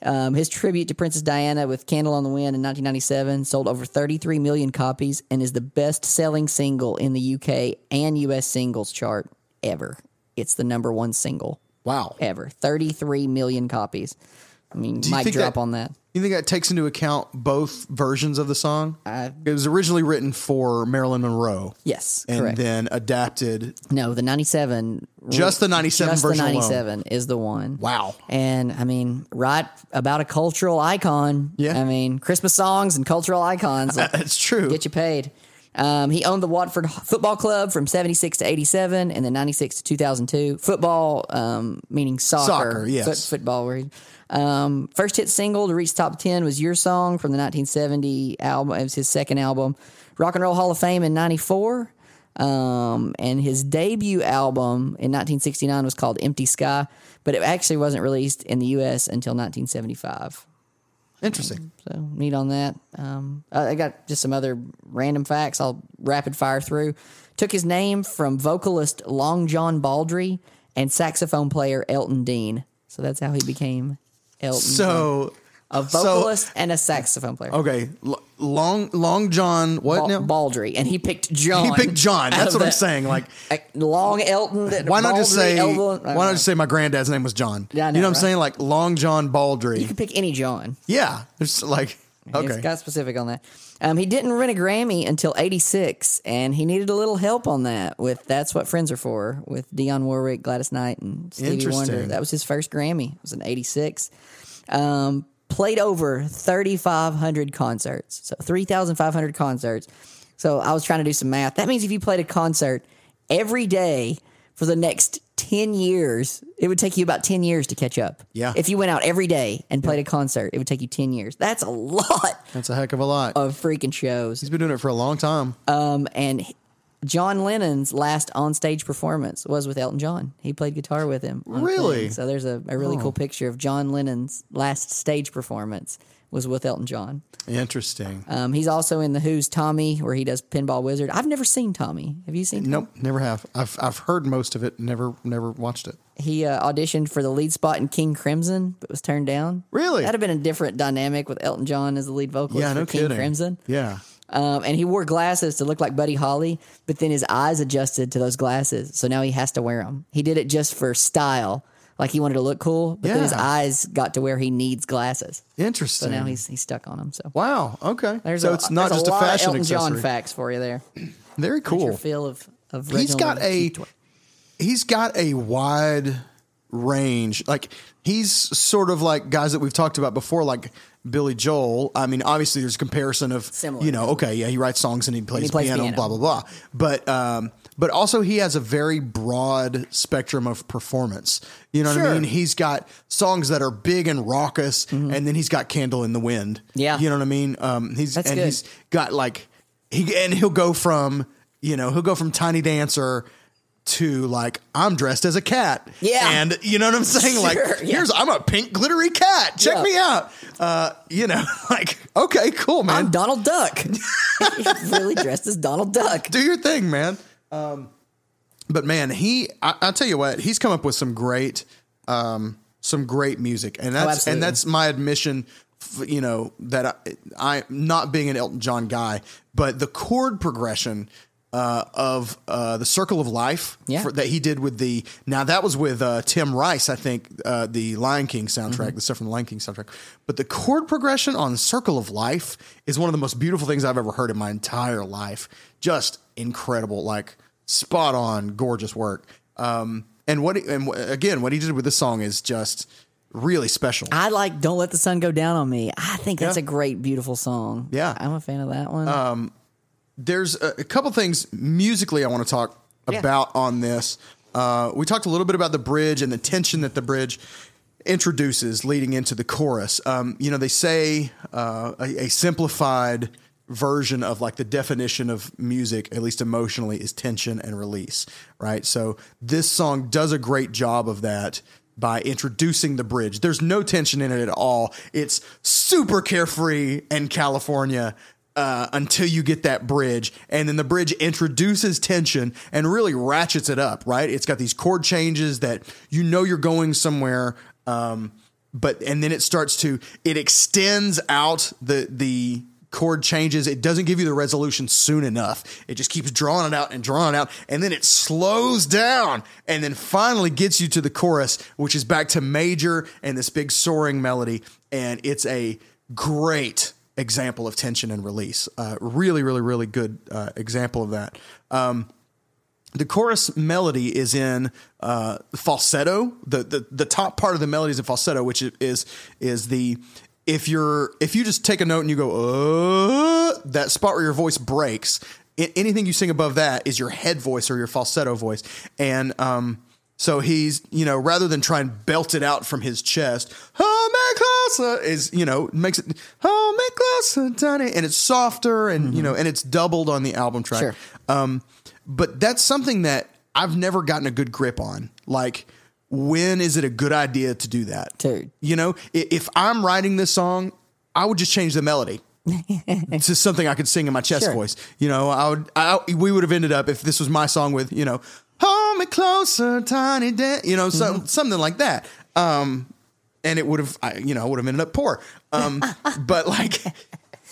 Speaker 3: Um, his tribute to Princess Diana with Candle on the Wind in 1997 sold over 33 million copies and is the best selling single in the UK and US singles chart ever. It's the number one single
Speaker 2: Wow.
Speaker 3: ever. 33 million copies. I mean,
Speaker 2: Do you
Speaker 3: mic
Speaker 2: think
Speaker 3: drop
Speaker 2: that-
Speaker 3: on that.
Speaker 2: You think that takes into account both versions of the song?
Speaker 3: I-
Speaker 2: it was originally written for Marilyn Monroe.
Speaker 3: Yes,
Speaker 2: And
Speaker 3: correct.
Speaker 2: then adapted.
Speaker 3: no, the '97,
Speaker 2: Just the 97
Speaker 3: just
Speaker 2: version
Speaker 3: the
Speaker 2: alone.
Speaker 3: '97 is the one.
Speaker 2: Wow.
Speaker 3: And I mean, right about a cultural icon.
Speaker 2: Yeah.
Speaker 3: I mean, Christmas songs and cultural icons. like,
Speaker 2: That's true.
Speaker 3: get you paid. Um, he owned the Watford Football Club from 76 to 87 and then 96 to 2002. Football, um, meaning soccer.
Speaker 2: Soccer, yes.
Speaker 3: Foot, football. Um, first hit single to reach top 10 was Your Song from the 1970 album. It was his second album. Rock and Roll Hall of Fame in 94. Um, and his debut album in 1969 was called Empty Sky, but it actually wasn't released in the U.S. until 1975.
Speaker 2: Interesting.
Speaker 3: So neat on that. Um, I I got just some other random facts. I'll rapid fire through. Took his name from vocalist Long John Baldry and saxophone player Elton Dean. So that's how he became Elton.
Speaker 2: So,
Speaker 3: a
Speaker 2: so-
Speaker 3: vocalist and a saxophone player.
Speaker 2: okay, L- Long Long John. What
Speaker 3: Ba-
Speaker 2: now?
Speaker 3: Baldry, and he picked John.
Speaker 2: he picked John. That's what I'm saying. Like,
Speaker 3: like, Long Elton. that-
Speaker 2: why not just say?
Speaker 3: Elton-
Speaker 2: why
Speaker 3: don't
Speaker 2: just say my granddad's name was John?
Speaker 3: Yeah, I
Speaker 2: you
Speaker 3: know,
Speaker 2: know what I'm saying? Like Long John Baldry.
Speaker 3: You can pick any John.
Speaker 2: yeah, it's like
Speaker 3: He's
Speaker 2: okay.
Speaker 3: got specific on that. Um, he didn't win a Grammy until '86, and he needed a little help on that. With "That's What Friends Are For" with Dionne Warwick, Gladys Knight, and Stevie Wonder. That was his first Grammy. It was in '86. Um, played over 3,500 concerts, so 3,500 concerts. So I was trying to do some math. That means if you played a concert every day for the next 10 years, it would take you about 10 years to catch up.
Speaker 2: Yeah.
Speaker 3: If you went out every day and played a concert, it would take you 10 years. That's a lot
Speaker 2: That's a heck of a lot.
Speaker 3: of freaking shows.
Speaker 2: He's been doing it for a long time.
Speaker 3: Um, and John Lennon's last on-stage performance was with Elton John. He played guitar with him.
Speaker 2: Really?
Speaker 3: So there's a, a really cool picture of John Lennon's last stage performance was with Elton John.
Speaker 2: Interesting.
Speaker 3: Um, he's also in the Who's Tommy, where he does Pinball Wizard. I've never seen Tommy. Have you seen? Tommy?
Speaker 2: Nope, never have. I've I've heard most of it. Never never watched it.
Speaker 3: He uh, auditioned for the lead spot in King Crimson, but was turned down.
Speaker 2: Really?
Speaker 3: That'd have been a different dynamic with Elton John as the lead vocalist
Speaker 2: Yeah,
Speaker 3: for King
Speaker 2: kidding.
Speaker 3: Crimson.
Speaker 2: Yeah.
Speaker 3: Um, and he wore glasses to look like Buddy Holly, but then his eyes adjusted to those glasses, so now he has to wear them. He did it just for style, like he wanted to look cool, but then his
Speaker 2: Yeah.
Speaker 3: eyes got to where he needs glasses,
Speaker 2: Interesting.
Speaker 3: so now he's he's stuck on them. So
Speaker 2: wow. Okay.
Speaker 3: there's
Speaker 2: so
Speaker 3: a,
Speaker 2: it's not
Speaker 3: there's
Speaker 2: just a,
Speaker 3: lot of
Speaker 2: fashion
Speaker 3: Elton
Speaker 2: accessory.
Speaker 3: John facts for you there.
Speaker 2: Very
Speaker 3: your
Speaker 2: cool.
Speaker 3: feel of of
Speaker 2: He's
Speaker 3: Reginald
Speaker 2: got a
Speaker 3: Keith-
Speaker 2: he's got a wide range. Like he's sort of like guys that we've talked about before, like Billy Joel. I mean, obviously there's a comparison of
Speaker 3: Similar.
Speaker 2: you know, okay, yeah, he writes songs and he plays,
Speaker 3: he plays
Speaker 2: piano,
Speaker 3: piano.
Speaker 2: blah blah blah. But um, but also he has a very broad spectrum of performance. You know what I mean? He's got songs that are big and raucous, and then he's got "Candle in the Wind."
Speaker 3: Mm-hmm. Yeah.
Speaker 2: you know what I mean. Um, he's
Speaker 3: That's
Speaker 2: and
Speaker 3: good.
Speaker 2: he's got like he and he'll go from you know he'll go from Tiny Dancer to like I'm dressed as a cat.
Speaker 3: Yeah.
Speaker 2: and you know what I'm saying? like
Speaker 3: yeah.
Speaker 2: here's I'm a pink glittery cat. Check
Speaker 3: Yeah.
Speaker 2: me out. Uh, you know, like okay, cool, man.
Speaker 3: I'm Donald Duck. Really dressed as Donald Duck.
Speaker 2: Do your thing, man. Um, but man, he I, I'll tell you what he's come up with some great um, some great music, and that's
Speaker 3: Oh,
Speaker 2: and that's my admission. You know that I, I not being an Elton John guy, but the chord progression uh, of uh, the Circle of Life
Speaker 3: Yeah.
Speaker 2: for, that he did with the now that was with uh, Tim Rice, I think uh, the Lion King soundtrack,
Speaker 3: Mm-hmm.
Speaker 2: the stuff from the Lion King soundtrack. But the chord progression on Circle of Life is one of the most beautiful things I've ever heard in my entire life. Just incredible, like spot on, gorgeous work. Um, and what and again, what he did with this song is just really special.
Speaker 3: I like "Don't Let the Sun Go Down on Me." I think that's
Speaker 2: Yeah.
Speaker 3: a great, beautiful song.
Speaker 2: Yeah.
Speaker 3: I'm a fan of that one.
Speaker 2: There's a, a couple things musically I want to talk
Speaker 3: Yeah.
Speaker 2: about on this. Uh, we talked a little bit about the bridge and the tension that the bridge introduces leading into the chorus. Um, you know, they say uh, a, a simplified version of like the definition of music, at least emotionally, is tension and release, right? So this song does a great job of that by introducing the bridge. There's no tension in it at all. It's super carefree and California uh, until you get that bridge. And then the bridge introduces tension and really ratchets it up, right? It's got these chord changes that you know you're going somewhere. Um, but and then it starts to it extends out the the chord changes. It doesn't give you the resolution soon enough. It just keeps drawing it out and drawing it out, and then it slows down, and then finally gets you to the chorus, which is back to major and this big soaring melody, and it's a great example of tension and release. Uh, really, really, really good uh, example of that. Um, the chorus melody is in uh, falsetto. The, the the top part of the melody is in falsetto, which is is the if you're if you just take a note and you go uh, that spot where your voice breaks. Anything you sing above that is your head voice or your falsetto voice, and um, so he's you know rather than try and belt it out from his chest, hold me closer is you know makes it hold me closer, Tony, and it's softer and you know and it's doubled on the album track.
Speaker 3: Sure.
Speaker 2: Um, but that's something that I've never gotten a good grip on. Like, when is it a good idea to do that?
Speaker 3: To-
Speaker 2: you know, if I'm writing this song, I would just change the melody to something I could sing in my chest
Speaker 3: Sure.
Speaker 2: voice. You know, I would, I, we would have ended up if this was my song with, you know, hold me closer, tiny dan you know, some,
Speaker 3: Mm-hmm.
Speaker 2: something like that. Um, and it would have, I, you know, would have ended up poor. Um, but like,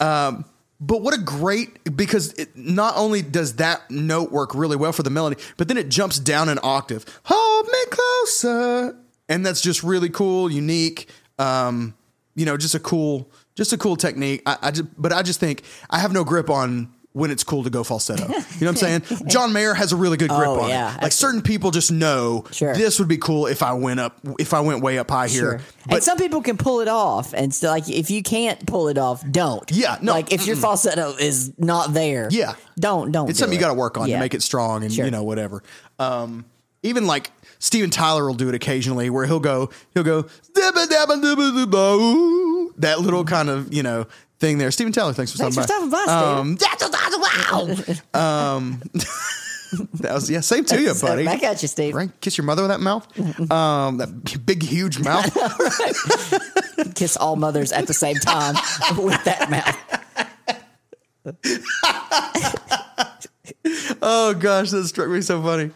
Speaker 2: um, but what a great because it, not only does that note work really well for the melody, but then it jumps down an octave. Hold me closer, and that's just really cool, unique. Um, you know, just a cool, just a cool technique. I, I just, but I just think I have no grip on when it's cool to go falsetto. You know what I'm saying? John Mayer has a really good grip
Speaker 3: Oh,
Speaker 2: on
Speaker 3: yeah,
Speaker 2: it. Like certain people just know
Speaker 3: Sure.
Speaker 2: this would be cool if I went up, if I went way up high here.
Speaker 3: Sure.
Speaker 2: But
Speaker 3: and some people can pull it off, and so like if you can't pull it off, don't.
Speaker 2: Yeah, no,
Speaker 3: Like if your falsetto is not there,
Speaker 2: Yeah.
Speaker 3: don't don't.
Speaker 2: it's
Speaker 3: do
Speaker 2: something you got to work on
Speaker 3: Yeah.
Speaker 2: to make it strong and
Speaker 3: Sure.
Speaker 2: you know whatever. Um, even like Steven Tyler will do it occasionally, where he'll go he'll go "Dibba dabba dibba dibba ooh," that little kind of you know thing there. Steven Tyler, thanks for
Speaker 3: Thanks for
Speaker 2: stopping
Speaker 3: stopping by,
Speaker 2: Um, that's wow. um, that was yeah, same to you, buddy.
Speaker 3: back at you, Steve.
Speaker 2: Right, kiss your mother with that mouth, um, that big huge mouth.
Speaker 3: Kiss all mothers at the same time with that mouth.
Speaker 2: Oh gosh, that struck me so funny.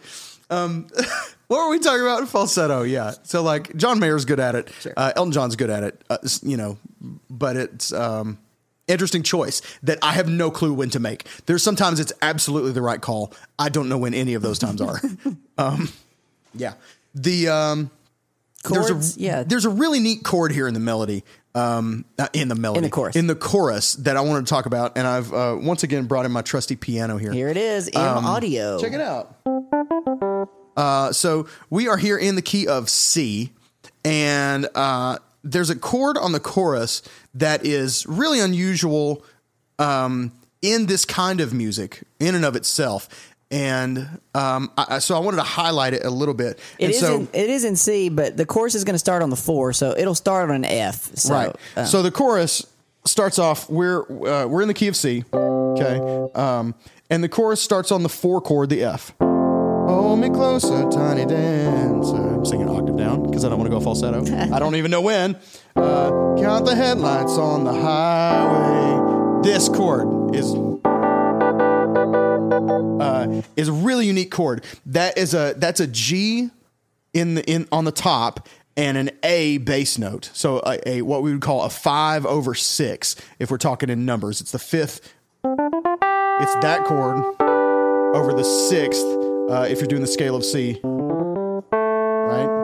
Speaker 2: Um, what were we talking about? In Falsetto, yeah. So like John Mayer's good at it. Uh, Elton John's good at it. Uh, s- you know, but it's um, interesting choice that I have no clue when to make. There's sometimes it's absolutely the right call. I don't know when any of those times are. um, yeah. The um,
Speaker 3: Chords,
Speaker 2: there's a
Speaker 3: yeah.
Speaker 2: there's a really neat chord here in the melody. Um, in the melody,
Speaker 3: In the chorus.
Speaker 2: in the chorus that I wanted to talk about, and I've uh, once again brought in my trusty piano here.
Speaker 3: Here it is in
Speaker 2: Um,
Speaker 3: audio.
Speaker 2: Check it out. Uh, so we are here in the key of C, and uh, there's a chord on the chorus that is really unusual um, in this kind of music, in and of itself. And um, I, so I wanted to highlight it a little bit.
Speaker 3: It
Speaker 2: and
Speaker 3: is
Speaker 2: so,
Speaker 3: in, it is in C, but the chorus is going to start on the four, so it'll start on an F. So,
Speaker 2: right.
Speaker 3: uh,
Speaker 2: so the chorus starts off. We're uh, we're in the key of C. Okay. Um, and the chorus starts on the four chord, the F. Hold me closer, tiny dancer. I'm singing an octave down because I don't want to go falsetto. I don't even know when. Uh, count the headlights on the highway. This chord is uh, is a really unique chord. That is a that's a G in the in on the top and an A bass note. So a, a what we would call a five over six if we're talking in numbers. It's the fifth. It's that chord over the sixth uh, if you're doing the scale of C. Right.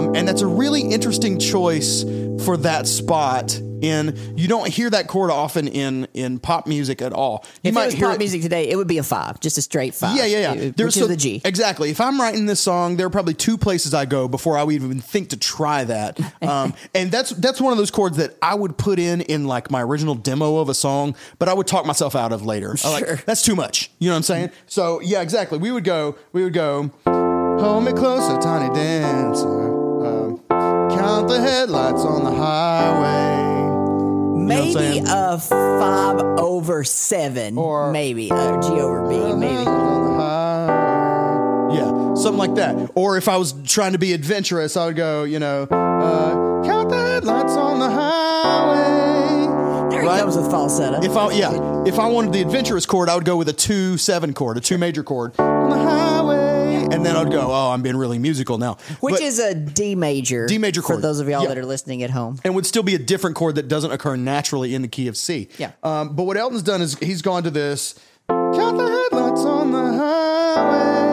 Speaker 2: Um, and that's a really interesting choice for that spot. In you don't hear that chord often in in pop music at all. You
Speaker 3: if it was
Speaker 2: hear
Speaker 3: pop
Speaker 2: it-
Speaker 3: music today, it would be a five, just a straight five.
Speaker 2: yeah, yeah, yeah.
Speaker 3: It-
Speaker 2: There's so-
Speaker 3: the G.
Speaker 2: Exactly. If I'm writing this song, there are probably two places I go before I would even think to try that. Um, and that's that's one of those chords that I would put in in like my original demo of a song, but I would talk myself out of later. I'm like,
Speaker 3: Sure.
Speaker 2: that's too much. You know what I'm saying? So yeah, exactly. We would go. We would go. Hold me closer, tiny dancer. Count the headlights on the highway.
Speaker 3: Maybe a five over seven,
Speaker 2: Or-
Speaker 3: maybe a G over B, maybe.
Speaker 2: Yeah, something like that. Or if I was trying to be adventurous, I would go, you know, uh, count the headlights on the highway.
Speaker 3: There he comes with falsetto.
Speaker 2: If I yeah, if I wanted the adventurous chord, I would go with a two seven chord, a two major chord on the highway. And then I'd go, oh, I'm being really musical now.
Speaker 3: Which
Speaker 2: But-
Speaker 3: is a D major.
Speaker 2: D major chord for
Speaker 3: those of y'all
Speaker 2: Yeah.
Speaker 3: that are listening at home.
Speaker 2: and would still be a different chord that doesn't occur naturally in the key of C.
Speaker 3: Yeah.
Speaker 2: Um, but what Elton's done is he's gone to this. Count the headlights on the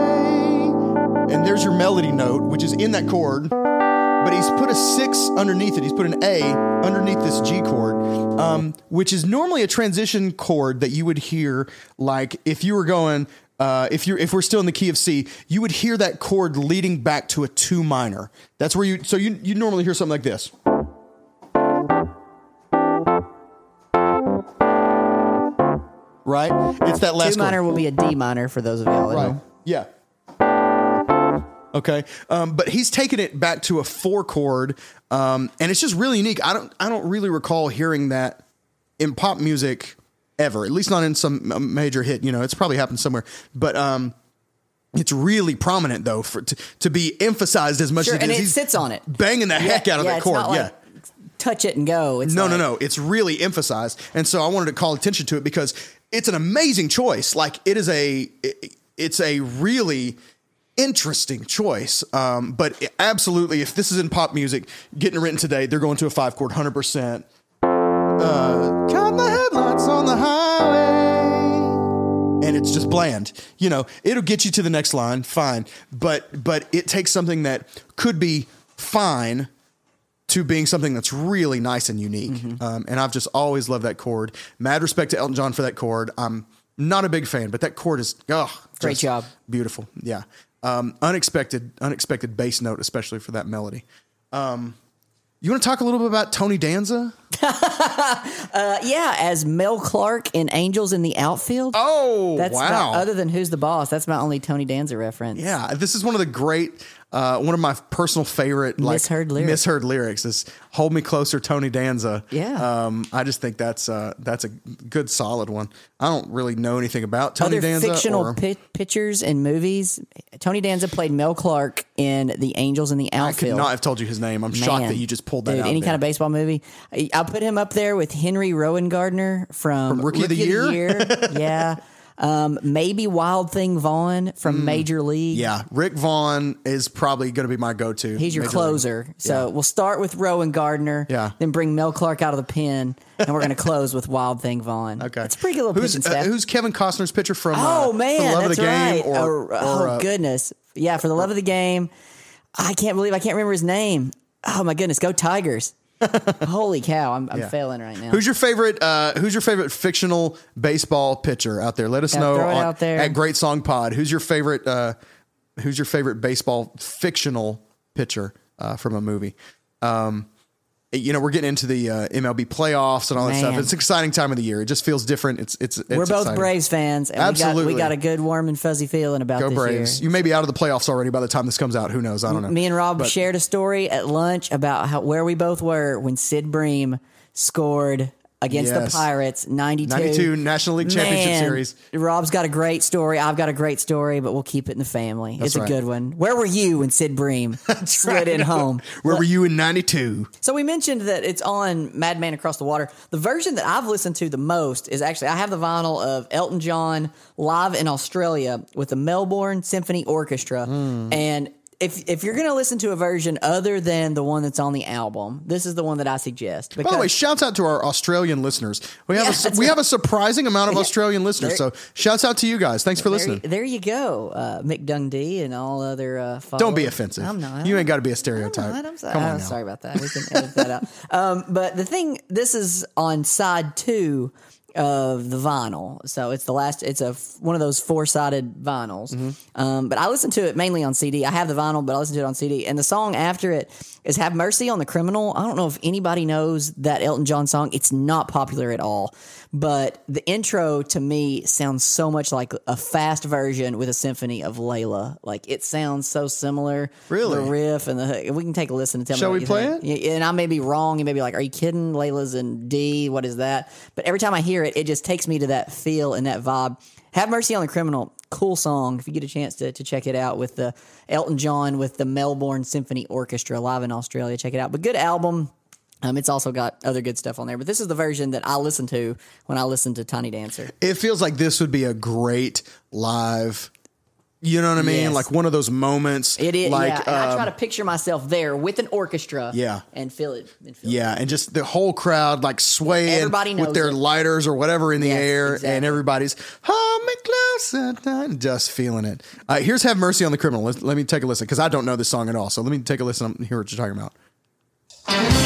Speaker 2: highway, and there's your melody note, which is in that chord. But he's put a six underneath it. He's put an A underneath this G chord, um, which is normally a transition chord that you would hear, like if you were going. Uh, if you're if we're still in the key of C, you would hear that chord leading back to a two minor. That's where you so you you normally hear something like this. right? It's that last
Speaker 3: Two minor
Speaker 2: chord.
Speaker 3: will be a D minor for those of y'all at.
Speaker 2: Yeah. Okay, um, but he's taken it back to a four chord, um, and it's just really unique. I don't, I don't really recall hearing that in pop music ever. At least not in some major hit. You know, it's probably happened somewhere, but um, it's really prominent though for to, to be emphasized as much
Speaker 3: Sure,
Speaker 2: as it
Speaker 3: and
Speaker 2: is.
Speaker 3: it
Speaker 2: He's
Speaker 3: sits on it.
Speaker 2: banging the heck out of
Speaker 3: yeah,
Speaker 2: that chord.
Speaker 3: not like
Speaker 2: yeah.
Speaker 3: touch it and go. It's
Speaker 2: No,
Speaker 3: like,
Speaker 2: no, no. It's really emphasized, and so I wanted to call attention to it because it's an amazing choice. Like it is a, it- it's a really interesting choice. Um, but absolutely, if this is in pop music, getting written today, they're going to a five chord, hundred percent. Uh, count the headlights on the highway, and it's just bland. You know, it'll get you to the next line, fine. But but it takes something that could be fine to being something that's really nice and unique.
Speaker 3: Mm-hmm.
Speaker 2: Um, and I've just always loved that chord. Mad respect to Elton John for that chord. I'm not a big fan, but that chord is oh,
Speaker 3: Great job.
Speaker 2: beautiful. Yeah, um, unexpected, unexpected bass note, especially for that melody. Um, you want to talk a little bit about Tony Danza?
Speaker 3: Uh, yeah, as Mel Clark in Angels in the Outfield.
Speaker 2: Oh,
Speaker 3: that's
Speaker 2: wow!
Speaker 3: about- other than Who's the Boss, that's my only Tony Danza reference.
Speaker 2: Yeah, this is one of the great, uh, one of my personal favorite like
Speaker 3: Misheard lyrics.
Speaker 2: Misheard lyrics is "Hold Me Closer, Tony Danza."
Speaker 3: Yeah.
Speaker 2: um, I just think that's uh, that's a good, solid one. I don't really know anything about Tony
Speaker 3: Other
Speaker 2: Danza.
Speaker 3: fictional
Speaker 2: or,
Speaker 3: pi- pictures and movies. Tony Danza played Mel Clark in The Angels in the Outfield.
Speaker 2: I could not have told you his name. I'm shocked that you just pulled that
Speaker 3: Dude,
Speaker 2: out.
Speaker 3: Any
Speaker 2: there.
Speaker 3: kind of baseball movie. I- I'll put him up there with Henry Rowengartner from,
Speaker 2: From Rookie of the Year?
Speaker 3: Year. yeah. Um, maybe Wild Thing Vaughn from Major League.
Speaker 2: Yeah, Rick Vaughn is probably going to be my go-to.
Speaker 3: He's your
Speaker 2: Major League.
Speaker 3: closer. So we'll start with Rowengartner.
Speaker 2: Yeah.
Speaker 3: Then bring Mel Clark out of the pen, and we're going to close with Wild Thing Vaughn.
Speaker 2: Okay,
Speaker 3: It's a pretty good little
Speaker 2: who's, uh, who's Kevin Costner's pitcher from?
Speaker 3: oh
Speaker 2: uh,
Speaker 3: man,
Speaker 2: the Love
Speaker 3: that's
Speaker 2: of the
Speaker 3: right.
Speaker 2: game, or,
Speaker 3: oh,
Speaker 2: or,
Speaker 3: oh,
Speaker 2: uh,
Speaker 3: goodness, yeah, for the love of the game. I can't believe I can't remember his name. Oh my goodness, go Tigers! Holy cow, I'm, I'm
Speaker 2: Yeah.
Speaker 3: failing right now.
Speaker 2: Who's your favorite? Uh, who's your favorite fictional baseball pitcher out there? Let us
Speaker 3: Yeah,
Speaker 2: know
Speaker 3: throw it
Speaker 2: on-
Speaker 3: out there.
Speaker 2: at Great Song Pod. Who's your favorite? Uh, who's your favorite baseball fictional pitcher uh, from a movie? Um, you know, we're getting into the uh, MLB playoffs and all that
Speaker 3: Man.
Speaker 2: stuff. It's an exciting time of the year. It just feels different. It's it's. it's
Speaker 3: We're both
Speaker 2: exciting.
Speaker 3: Braves fans, and
Speaker 2: Absolutely.
Speaker 3: we got, we got a good warm and fuzzy feeling about
Speaker 2: Go Braves!
Speaker 3: year.
Speaker 2: You may be out of the playoffs already by the time this comes out. Who knows? I don't know.
Speaker 3: Me and Rob
Speaker 2: But-
Speaker 3: shared a story at lunch about how where we both were when Sid Bream scored against
Speaker 2: Yes.
Speaker 3: the Pirates 92.
Speaker 2: 92 National League Championship
Speaker 3: Man,
Speaker 2: Series.
Speaker 3: Rob's got a great story. I've got a great story, but we'll keep it in the family. it's a good one. Where were you when Sid Bream slid in home?
Speaker 2: Where were you in '92?
Speaker 3: So we mentioned that it's on Madman Across the Water. The version that I've listened to the most is actually I have the vinyl of Elton John live in Australia with the Melbourne Symphony Orchestra.
Speaker 2: Hmm.
Speaker 3: And if if you're going to listen to a version other than the one that's on the album, this is the one that I suggest.
Speaker 2: By the way, shouts out to our Australian listeners. We have
Speaker 3: Yeah,
Speaker 2: a, we
Speaker 3: right.
Speaker 2: have a surprising amount of Australian listeners.
Speaker 3: There-
Speaker 2: So shouts out to you guys. Thanks for
Speaker 3: there,
Speaker 2: listening.
Speaker 3: there you go, uh, Mick Dundee and all other. Uh,
Speaker 2: Don't be offensive.
Speaker 3: I'm not.
Speaker 2: You ain't got to be a
Speaker 3: I'm
Speaker 2: stereotype.
Speaker 3: I'm sorry.
Speaker 2: Come on
Speaker 3: I'm
Speaker 2: now.
Speaker 3: sorry about that. We can edit that out. Um, but the thing, this is on side two of the vinyl, so it's the last. It's a one of those four sided vinyls.
Speaker 2: Mm-hmm.
Speaker 3: Um, but I listen to it mainly on CD. I have the vinyl, but I listen to it on CD. And the song after it is "Have Mercy on the Criminal." I don't know if anybody knows that Elton John song. It's not popular at all. But the intro to me sounds so much like a fast version with a symphony of Layla. Like it sounds so similar.
Speaker 2: Really?
Speaker 3: The riff and the we can take a listen and tell
Speaker 2: Shall
Speaker 3: me. what
Speaker 2: we
Speaker 3: you
Speaker 2: play
Speaker 3: think. Yeah, And I may be wrong. You may be like, "Are you kidding? Layla's in D. What is that?" But every time I hear it, it just takes me to that feel and that vibe. Have Mercy on the Criminal, cool song. If you get a chance to, to check it out with the Elton John with the Melbourne Symphony Orchestra live in Australia, check it out. But good album. Um, it's also got other good stuff on there. But this is the version that I listen to when I listen to Tiny Dancer.
Speaker 2: It feels like this would be a great live You know what I mean?
Speaker 3: Yes.
Speaker 2: Like one of those moments.
Speaker 3: It is.
Speaker 2: like
Speaker 3: yeah, and I try
Speaker 2: um,
Speaker 3: to picture myself there with an orchestra.
Speaker 2: Yeah.
Speaker 3: and feel it. And feel
Speaker 2: Yeah, and just the whole crowd like swaying with their
Speaker 3: it.
Speaker 2: lighters or whatever in the
Speaker 3: Yes,
Speaker 2: air,
Speaker 3: exactly.
Speaker 2: and everybody's hold me closer, just feeling it. Uh, here's "Have Mercy on the Criminal." Let, let me take a listen because I don't know this song at all. So let me take a listen and hear what you're talking about.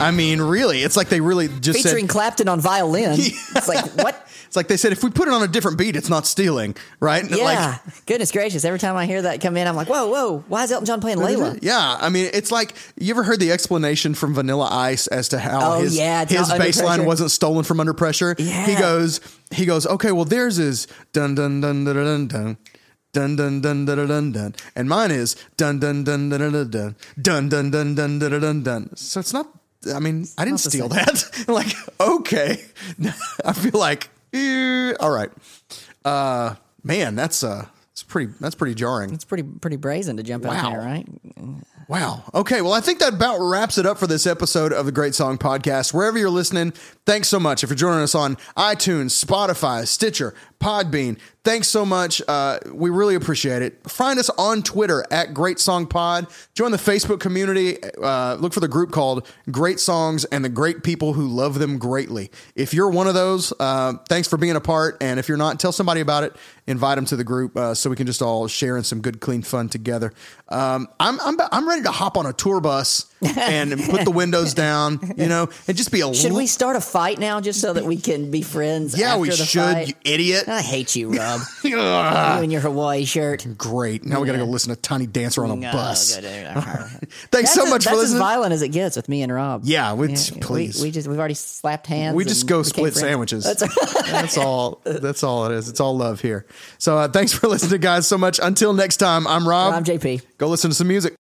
Speaker 2: I mean, really, it's like they really just said,
Speaker 3: Featuring Clapton on violin. It's like what?
Speaker 2: It's like they said, if we put it on a different beat, it's not stealing, right?
Speaker 3: Yeah.
Speaker 2: Like,
Speaker 3: Goodness gracious! Every time I hear that come in, I'm like, whoa, whoa! Why is Elton John playing Layla?
Speaker 2: Yeah, I mean, it's like you ever heard the explanation from Vanilla Ice as to how
Speaker 3: Oh,
Speaker 2: his
Speaker 3: yeah,
Speaker 2: his
Speaker 3: not under
Speaker 2: bass line wasn't stolen from under pressure.
Speaker 3: Yeah.
Speaker 2: He goes, he goes, okay, well, theirs is dun dun dun dun dun dun. Dun dun dun dun dun dun dun, dun and mine is dun dun dun dun dun dun dun dun dun dun dun dun dun dun dun. So it's not. I mean, I didn't steal
Speaker 3: same.
Speaker 2: that. like, okay, I feel like, eh, all right, uh, man, that's uh, it's pretty, that's pretty jarring.
Speaker 3: It's pretty pretty brazen to jump out
Speaker 2: Wow.
Speaker 3: there, right?
Speaker 2: Wow. Okay. Well, I think that about wraps it up for this episode of the Great Song Podcast. Wherever you're listening, thanks so much. If you're joining us on iTunes, Spotify, Stitcher, Podbean, thanks so much. Uh, we really appreciate it. Find us on Twitter at Great Song Pod. Join the Facebook community. Uh, look for the group called Great Songs and the Great People Who Love Them Greatly. If you're one of those, uh, thanks for being a part. And if you're not, tell somebody about it. Invite them to the group uh, so we can just all share in some good, clean fun together. Um, I'm, I'm, I'm ready to hop on a tour bus and put the windows down, you know, and just be a
Speaker 3: Should
Speaker 2: li-
Speaker 3: we start a fight now just so that we can be friends?
Speaker 2: Yeah,
Speaker 3: after
Speaker 2: we should,
Speaker 3: fight?
Speaker 2: you idiot.
Speaker 3: I hate you, Rob. you and your Hawaii shirt.
Speaker 2: Great. Now we got to go listen to Tiny Dancer on a
Speaker 3: No,
Speaker 2: bus.
Speaker 3: good.
Speaker 2: Thanks
Speaker 3: That's
Speaker 2: so
Speaker 3: as-
Speaker 2: much for
Speaker 3: That's as
Speaker 2: listening.
Speaker 3: violent as it gets with me and Rob.
Speaker 2: Yeah, we-
Speaker 3: we,
Speaker 2: please.
Speaker 3: We, just we've already slapped hands.
Speaker 2: We just
Speaker 3: and
Speaker 2: go
Speaker 3: became
Speaker 2: split
Speaker 3: friends.
Speaker 2: sandwiches.
Speaker 3: That's
Speaker 2: That's all. That's all it is. It's all love here. So uh, thanks for listening, guys, so much. Until next time, I'm Rob.
Speaker 3: I'm JP.
Speaker 2: Go listen to some music.